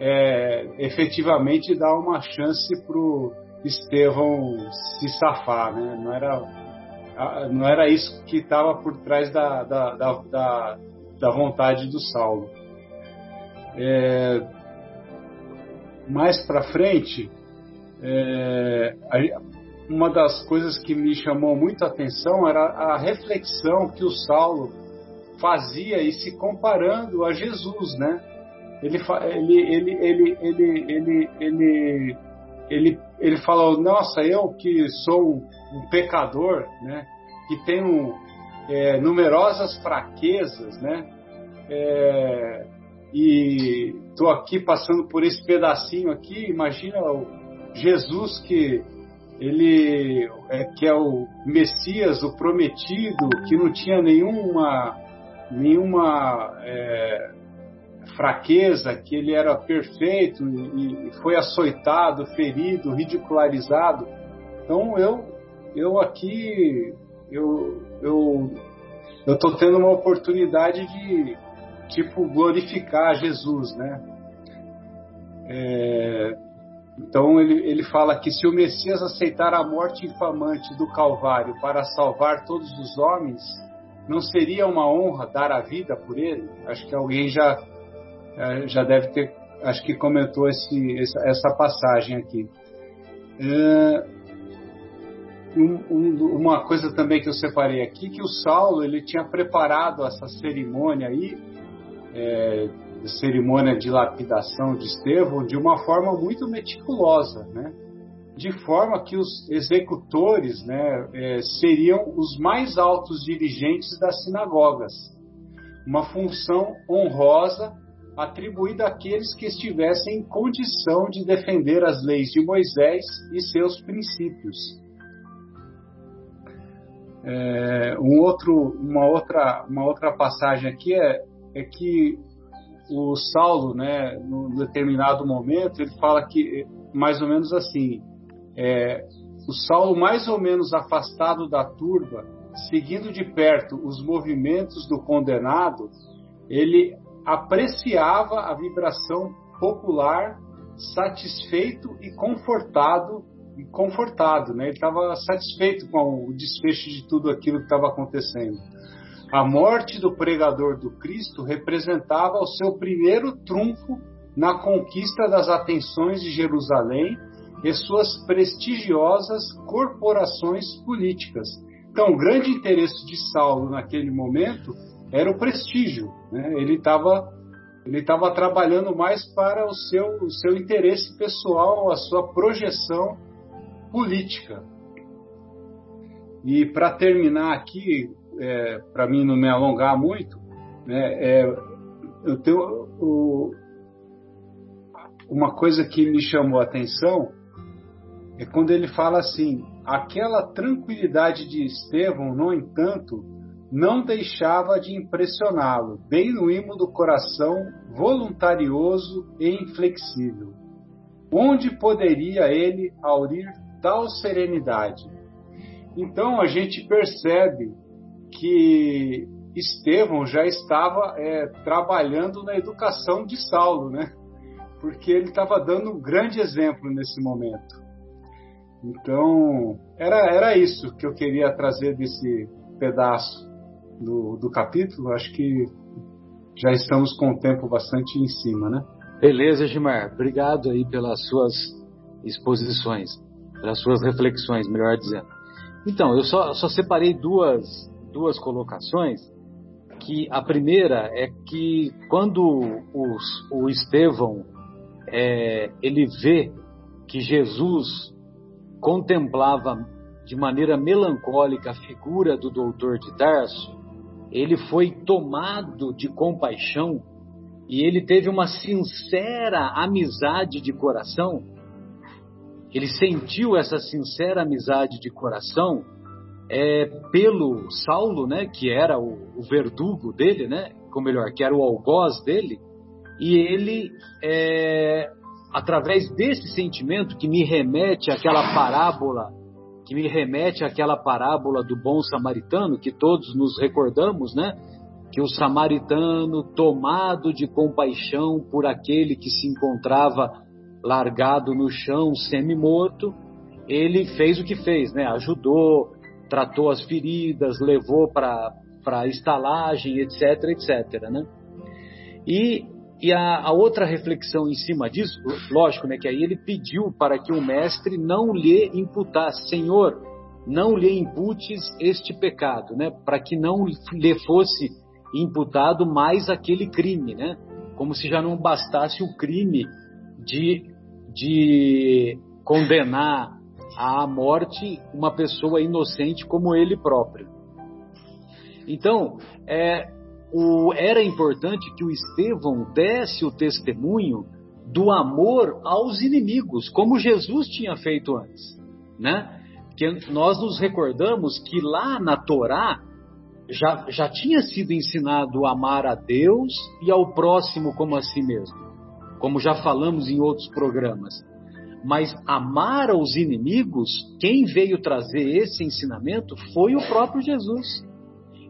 é, efetivamente dar uma chance para Estevão se safar, né? Não era, não era isso que estava por trás da, da, da, da, vontade do Saulo. É, mais para frente, é, uma das coisas que me chamou muito a atenção era a reflexão que o Saulo fazia e se comparando a Jesus, né? Ele, ele, ele, ele, ele, ele, ele ele, ele fala, nossa, eu que sou um pecador, né, que tenho é, numerosas fraquezas, né? É, e estou aqui passando por esse pedacinho aqui. Imagina o Jesus que ele é, que é o Messias, o prometido, que não tinha nenhuma nenhuma é, fraqueza, que ele era perfeito e, e foi açoitado, ferido, ridicularizado. Então eu eu aqui eu eu eu estou tendo uma oportunidade de tipo glorificar Jesus, né? É, então ele, ele fala que se o Messias aceitar a morte infamante do Calvário para salvar todos os homens, não seria uma honra dar a vida por ele? Acho que alguém já é, já deve ter, acho que comentou esse, essa passagem aqui. É, um, um, uma coisa também que eu separei aqui, que o Saulo ele tinha preparado essa cerimônia aí, é, cerimônia de lapidação de Estevão, de uma forma muito meticulosa, né? de forma que os executores né, é, seriam os mais altos dirigentes das sinagogas, uma função honrosa atribuída àqueles que estivessem em condição de defender as leis de Moisés e seus princípios. É, um outro, uma, outra, uma outra passagem aqui é, é que o Saulo, né, num determinado momento, ele fala que mais ou menos assim: é, o Saulo, mais ou menos afastado da turba, seguindo de perto os movimentos do condenado, ele apreciava a vibração popular, satisfeito e confortado e confortado, né? Ele estava satisfeito com o desfecho de tudo aquilo que estava acontecendo. A morte do pregador do Cristo representava o seu primeiro trunfo na conquista das atenções de Jerusalém e suas prestigiosas corporações políticas. Então, o grande interesse de Saulo naquele momento era o prestígio. Né? Ele estava ele estava trabalhando mais para o seu, o seu interesse pessoal, a sua projeção política. E para terminar aqui, é, para mim não me alongar muito, né, é, eu tenho o, uma coisa que me chamou a atenção é quando ele fala assim: aquela tranquilidade de Estevão, no entanto, não deixava de impressioná-lo, bem no imo do coração voluntarioso e inflexível. Onde poderia ele aurir tal serenidade? Então a gente percebe que Estevão já estava é, trabalhando na educação de Saulo, né? Porque ele estava dando um grande exemplo nesse momento. Então, era, era isso que eu queria trazer desse pedaço do, do capítulo. Acho que já estamos com o tempo bastante em cima, né? Beleza, Gilmar. Obrigado aí pelas suas exposições, pelas suas reflexões, melhor dizendo. Então, eu só, só separei duas, duas colocações. Que a primeira é que quando os, o Estevão é, ele vê que Jesus contemplava de maneira melancólica a figura do doutor de Tarso, ele foi tomado de compaixão e ele teve uma sincera amizade de coração. Ele sentiu essa sincera amizade de coração é, pelo Saulo, né, que era o, o, verdugo dele, né, ou melhor, que era o algoz dele, e ele, é, através desse sentimento que me remete àquela parábola que me remete àquela parábola do bom samaritano, que todos nos recordamos, né? Que o samaritano, tomado de compaixão por aquele que se encontrava largado no chão, semi-morto, ele fez o que fez, né? Ajudou, tratou as feridas, levou para a estalagem, etc, etc, né? E e a, a, outra reflexão em cima disso, lógico, né, que aí ele pediu para que o mestre não lhe imputasse, Senhor, não lhe imputes este pecado, né, para que não lhe fosse imputado mais aquele crime, né, como se já não bastasse o crime de, de condenar à morte uma pessoa inocente como ele próprio. Então, é, o, era importante que o Estevão desse o testemunho do amor aos inimigos, como Jesus tinha feito antes, né? Que nós nos recordamos que lá na Torá já, já tinha sido ensinado a amar a Deus e ao próximo como a si mesmo, como já falamos em outros programas. Mas amar aos inimigos, quem veio trazer esse ensinamento foi o próprio Jesus.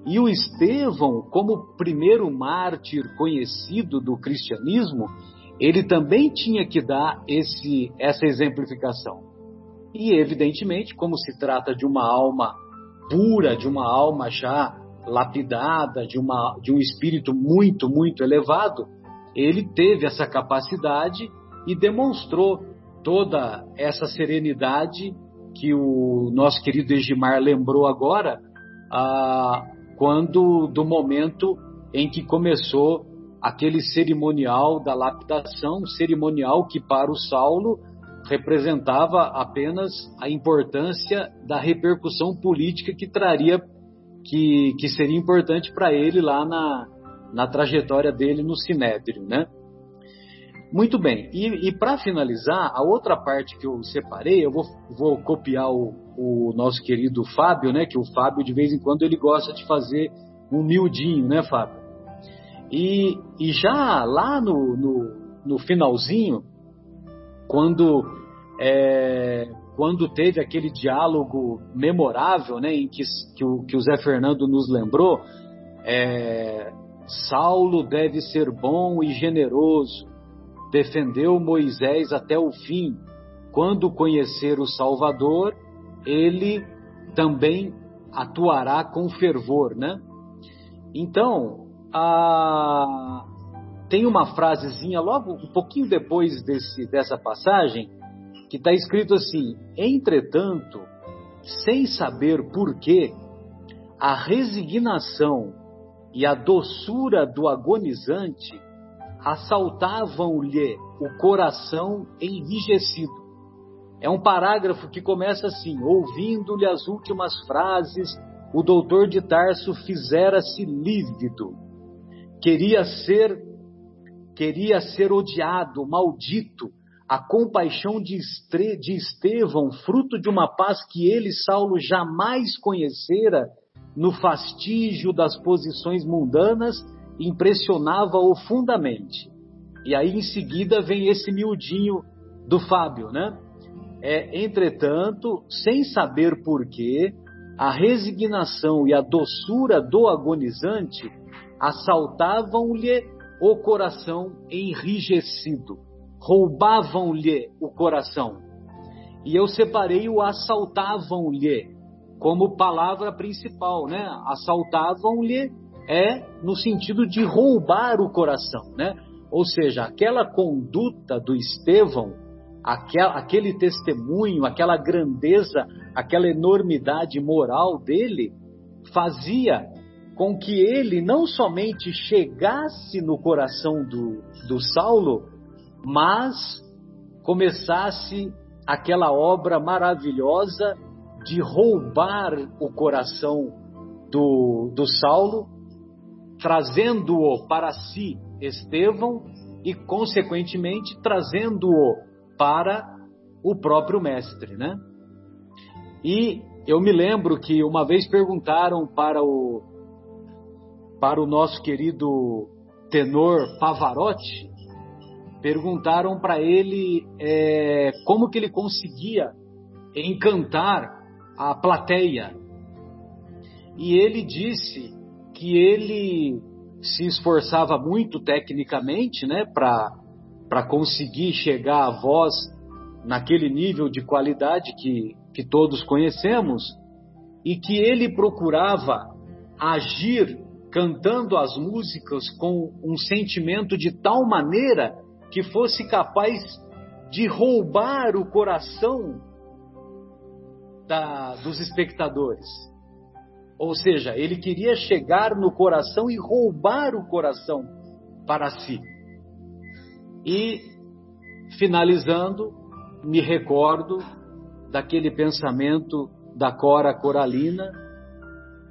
E o Estevão, como primeiro mártir conhecido do cristianismo, ele também tinha que dar esse, essa exemplificação. E, evidentemente, como se trata de uma alma pura, de uma alma já lapidada, de, uma, de um espírito muito, muito elevado, ele teve essa capacidade e demonstrou toda essa serenidade que o nosso querido Egimar lembrou agora, ah, quando do momento em que começou aquele cerimonial da lapidação, cerimonial que para o Saulo representava apenas a importância da repercussão política que traria, que, que seria importante para ele lá na, na trajetória dele no Sinédrio, né? Muito bem, e, e para finalizar, a outra parte que eu separei, eu vou, vou copiar o, o, nosso querido Fábio, né? Que o Fábio, de vez em quando, ele gosta de fazer um miudinho, né, Fábio? E, e já lá no, no, no finalzinho, quando, é, quando teve aquele diálogo memorável, né, em que, que, o, que o Zé Fernando nos lembrou, é, Saulo deve ser bom e generoso, defendeu Moisés até o fim. Quando conhecer o Salvador, ele também atuará com fervor, né? Então, a... tem uma frasezinha logo um pouquinho depois desse, dessa passagem que está escrito assim: Entretanto, sem saber por quê, a resignação e a doçura do agonizante assaltavam-lhe o coração enrijecido. É um parágrafo que começa assim: ouvindo-lhe as últimas frases, o doutor de Tarso fizera-se lívido. Queria ser queria ser odiado, maldito. A compaixão de, Estre, de Estevão, fruto de uma paz que ele, Saulo, jamais conhecera, no fastígio das posições mundanas, impressionava-o fundamente. E aí em seguida vem esse miudinho do Fábio, né? É, entretanto, sem saber porquê, a resignação e a doçura do agonizante assaltavam-lhe o coração enrijecido, roubavam-lhe o coração. E eu separei o assaltavam-lhe como palavra principal, né? Assaltavam-lhe é no sentido de roubar o coração, né? Ou seja, aquela conduta do Estevão, aquele testemunho, aquela grandeza, aquela enormidade moral dele, fazia com que ele não somente chegasse no coração do, do Saulo, mas começasse aquela obra maravilhosa de roubar o coração do, do Saulo trazendo-o para si, Estevão, e consequentemente trazendo-o para o próprio mestre, né? E eu me lembro que uma vez perguntaram para o para o nosso querido tenor Pavarotti, perguntaram para ele é, como que ele conseguia encantar a plateia. E ele disse que ele se esforçava muito tecnicamente, né, para conseguir chegar à voz naquele nível de qualidade que, que todos conhecemos, e que ele procurava agir cantando as músicas com um sentimento de tal maneira que fosse capaz de roubar o coração da, dos espectadores. Ou seja, ele queria chegar no coração e roubar o coração para si. E, finalizando, me recordo daquele pensamento da Cora Coralina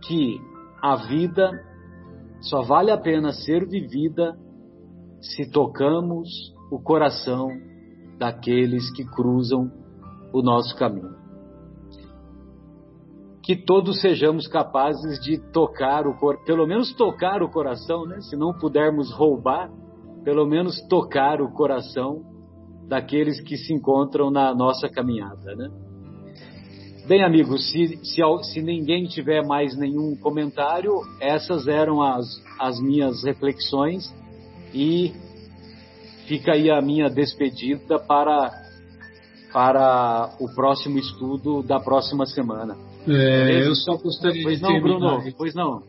que a vida só vale a pena ser vivida se tocamos o coração daqueles que cruzam o nosso caminho. Que todos sejamos capazes de tocar o pelo menos tocar o coração, né? Se não pudermos roubar, pelo menos tocar o coração daqueles que se encontram na nossa caminhada, né? Bem, amigos, se, se, se, ninguém tiver mais nenhum comentário, essas eram as, as minhas reflexões e fica aí a minha despedida para, para o próximo estudo da próxima semana. É, eu só gostaria pois de não, terminar. Bruno, pois não.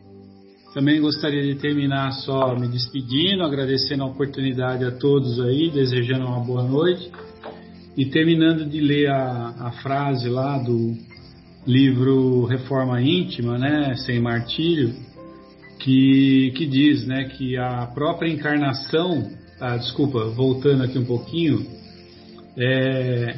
Também gostaria de terminar só me despedindo, agradecendo a oportunidade a todos aí, desejando uma boa noite e terminando de ler a, a frase lá do livro Reforma Íntima, né, sem martírio, que, que diz, né, que a própria encarnação, ah, desculpa, voltando aqui um pouquinho, é,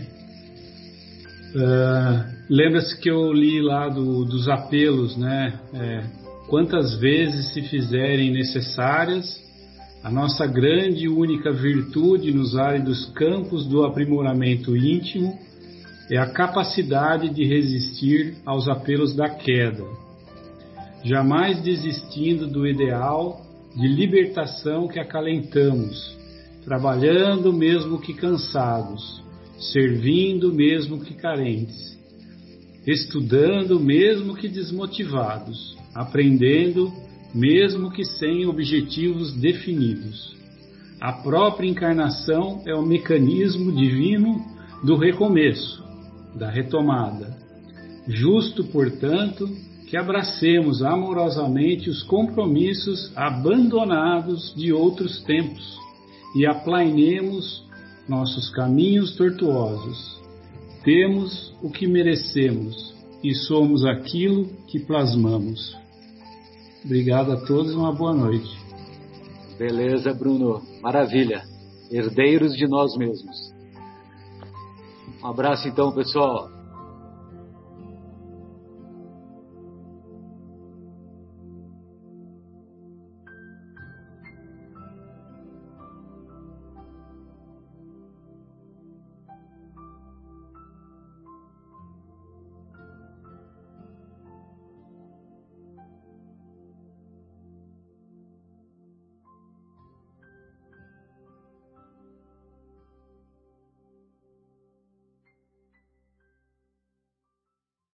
uh, lembra-se que eu li lá do, dos apelos, né, é, quantas vezes se fizerem necessárias, a nossa grande e única virtude nos áridos campos do aprimoramento íntimo é a capacidade de resistir aos apelos da queda, jamais desistindo do ideal de libertação que acalentamos, trabalhando mesmo que cansados, servindo mesmo que carentes, estudando mesmo que desmotivados, aprendendo mesmo que sem objetivos definidos. A própria encarnação é o mecanismo divino do recomeço, da retomada. Justo, portanto, que abracemos amorosamente os compromissos abandonados de outros tempos e aplainemos nossos caminhos tortuosos. Temos o que merecemos e somos aquilo que plasmamos. Obrigado a todos uma boa noite. Beleza, Bruno. Maravilha. Herdeiros de nós mesmos. Um abraço então, pessoal.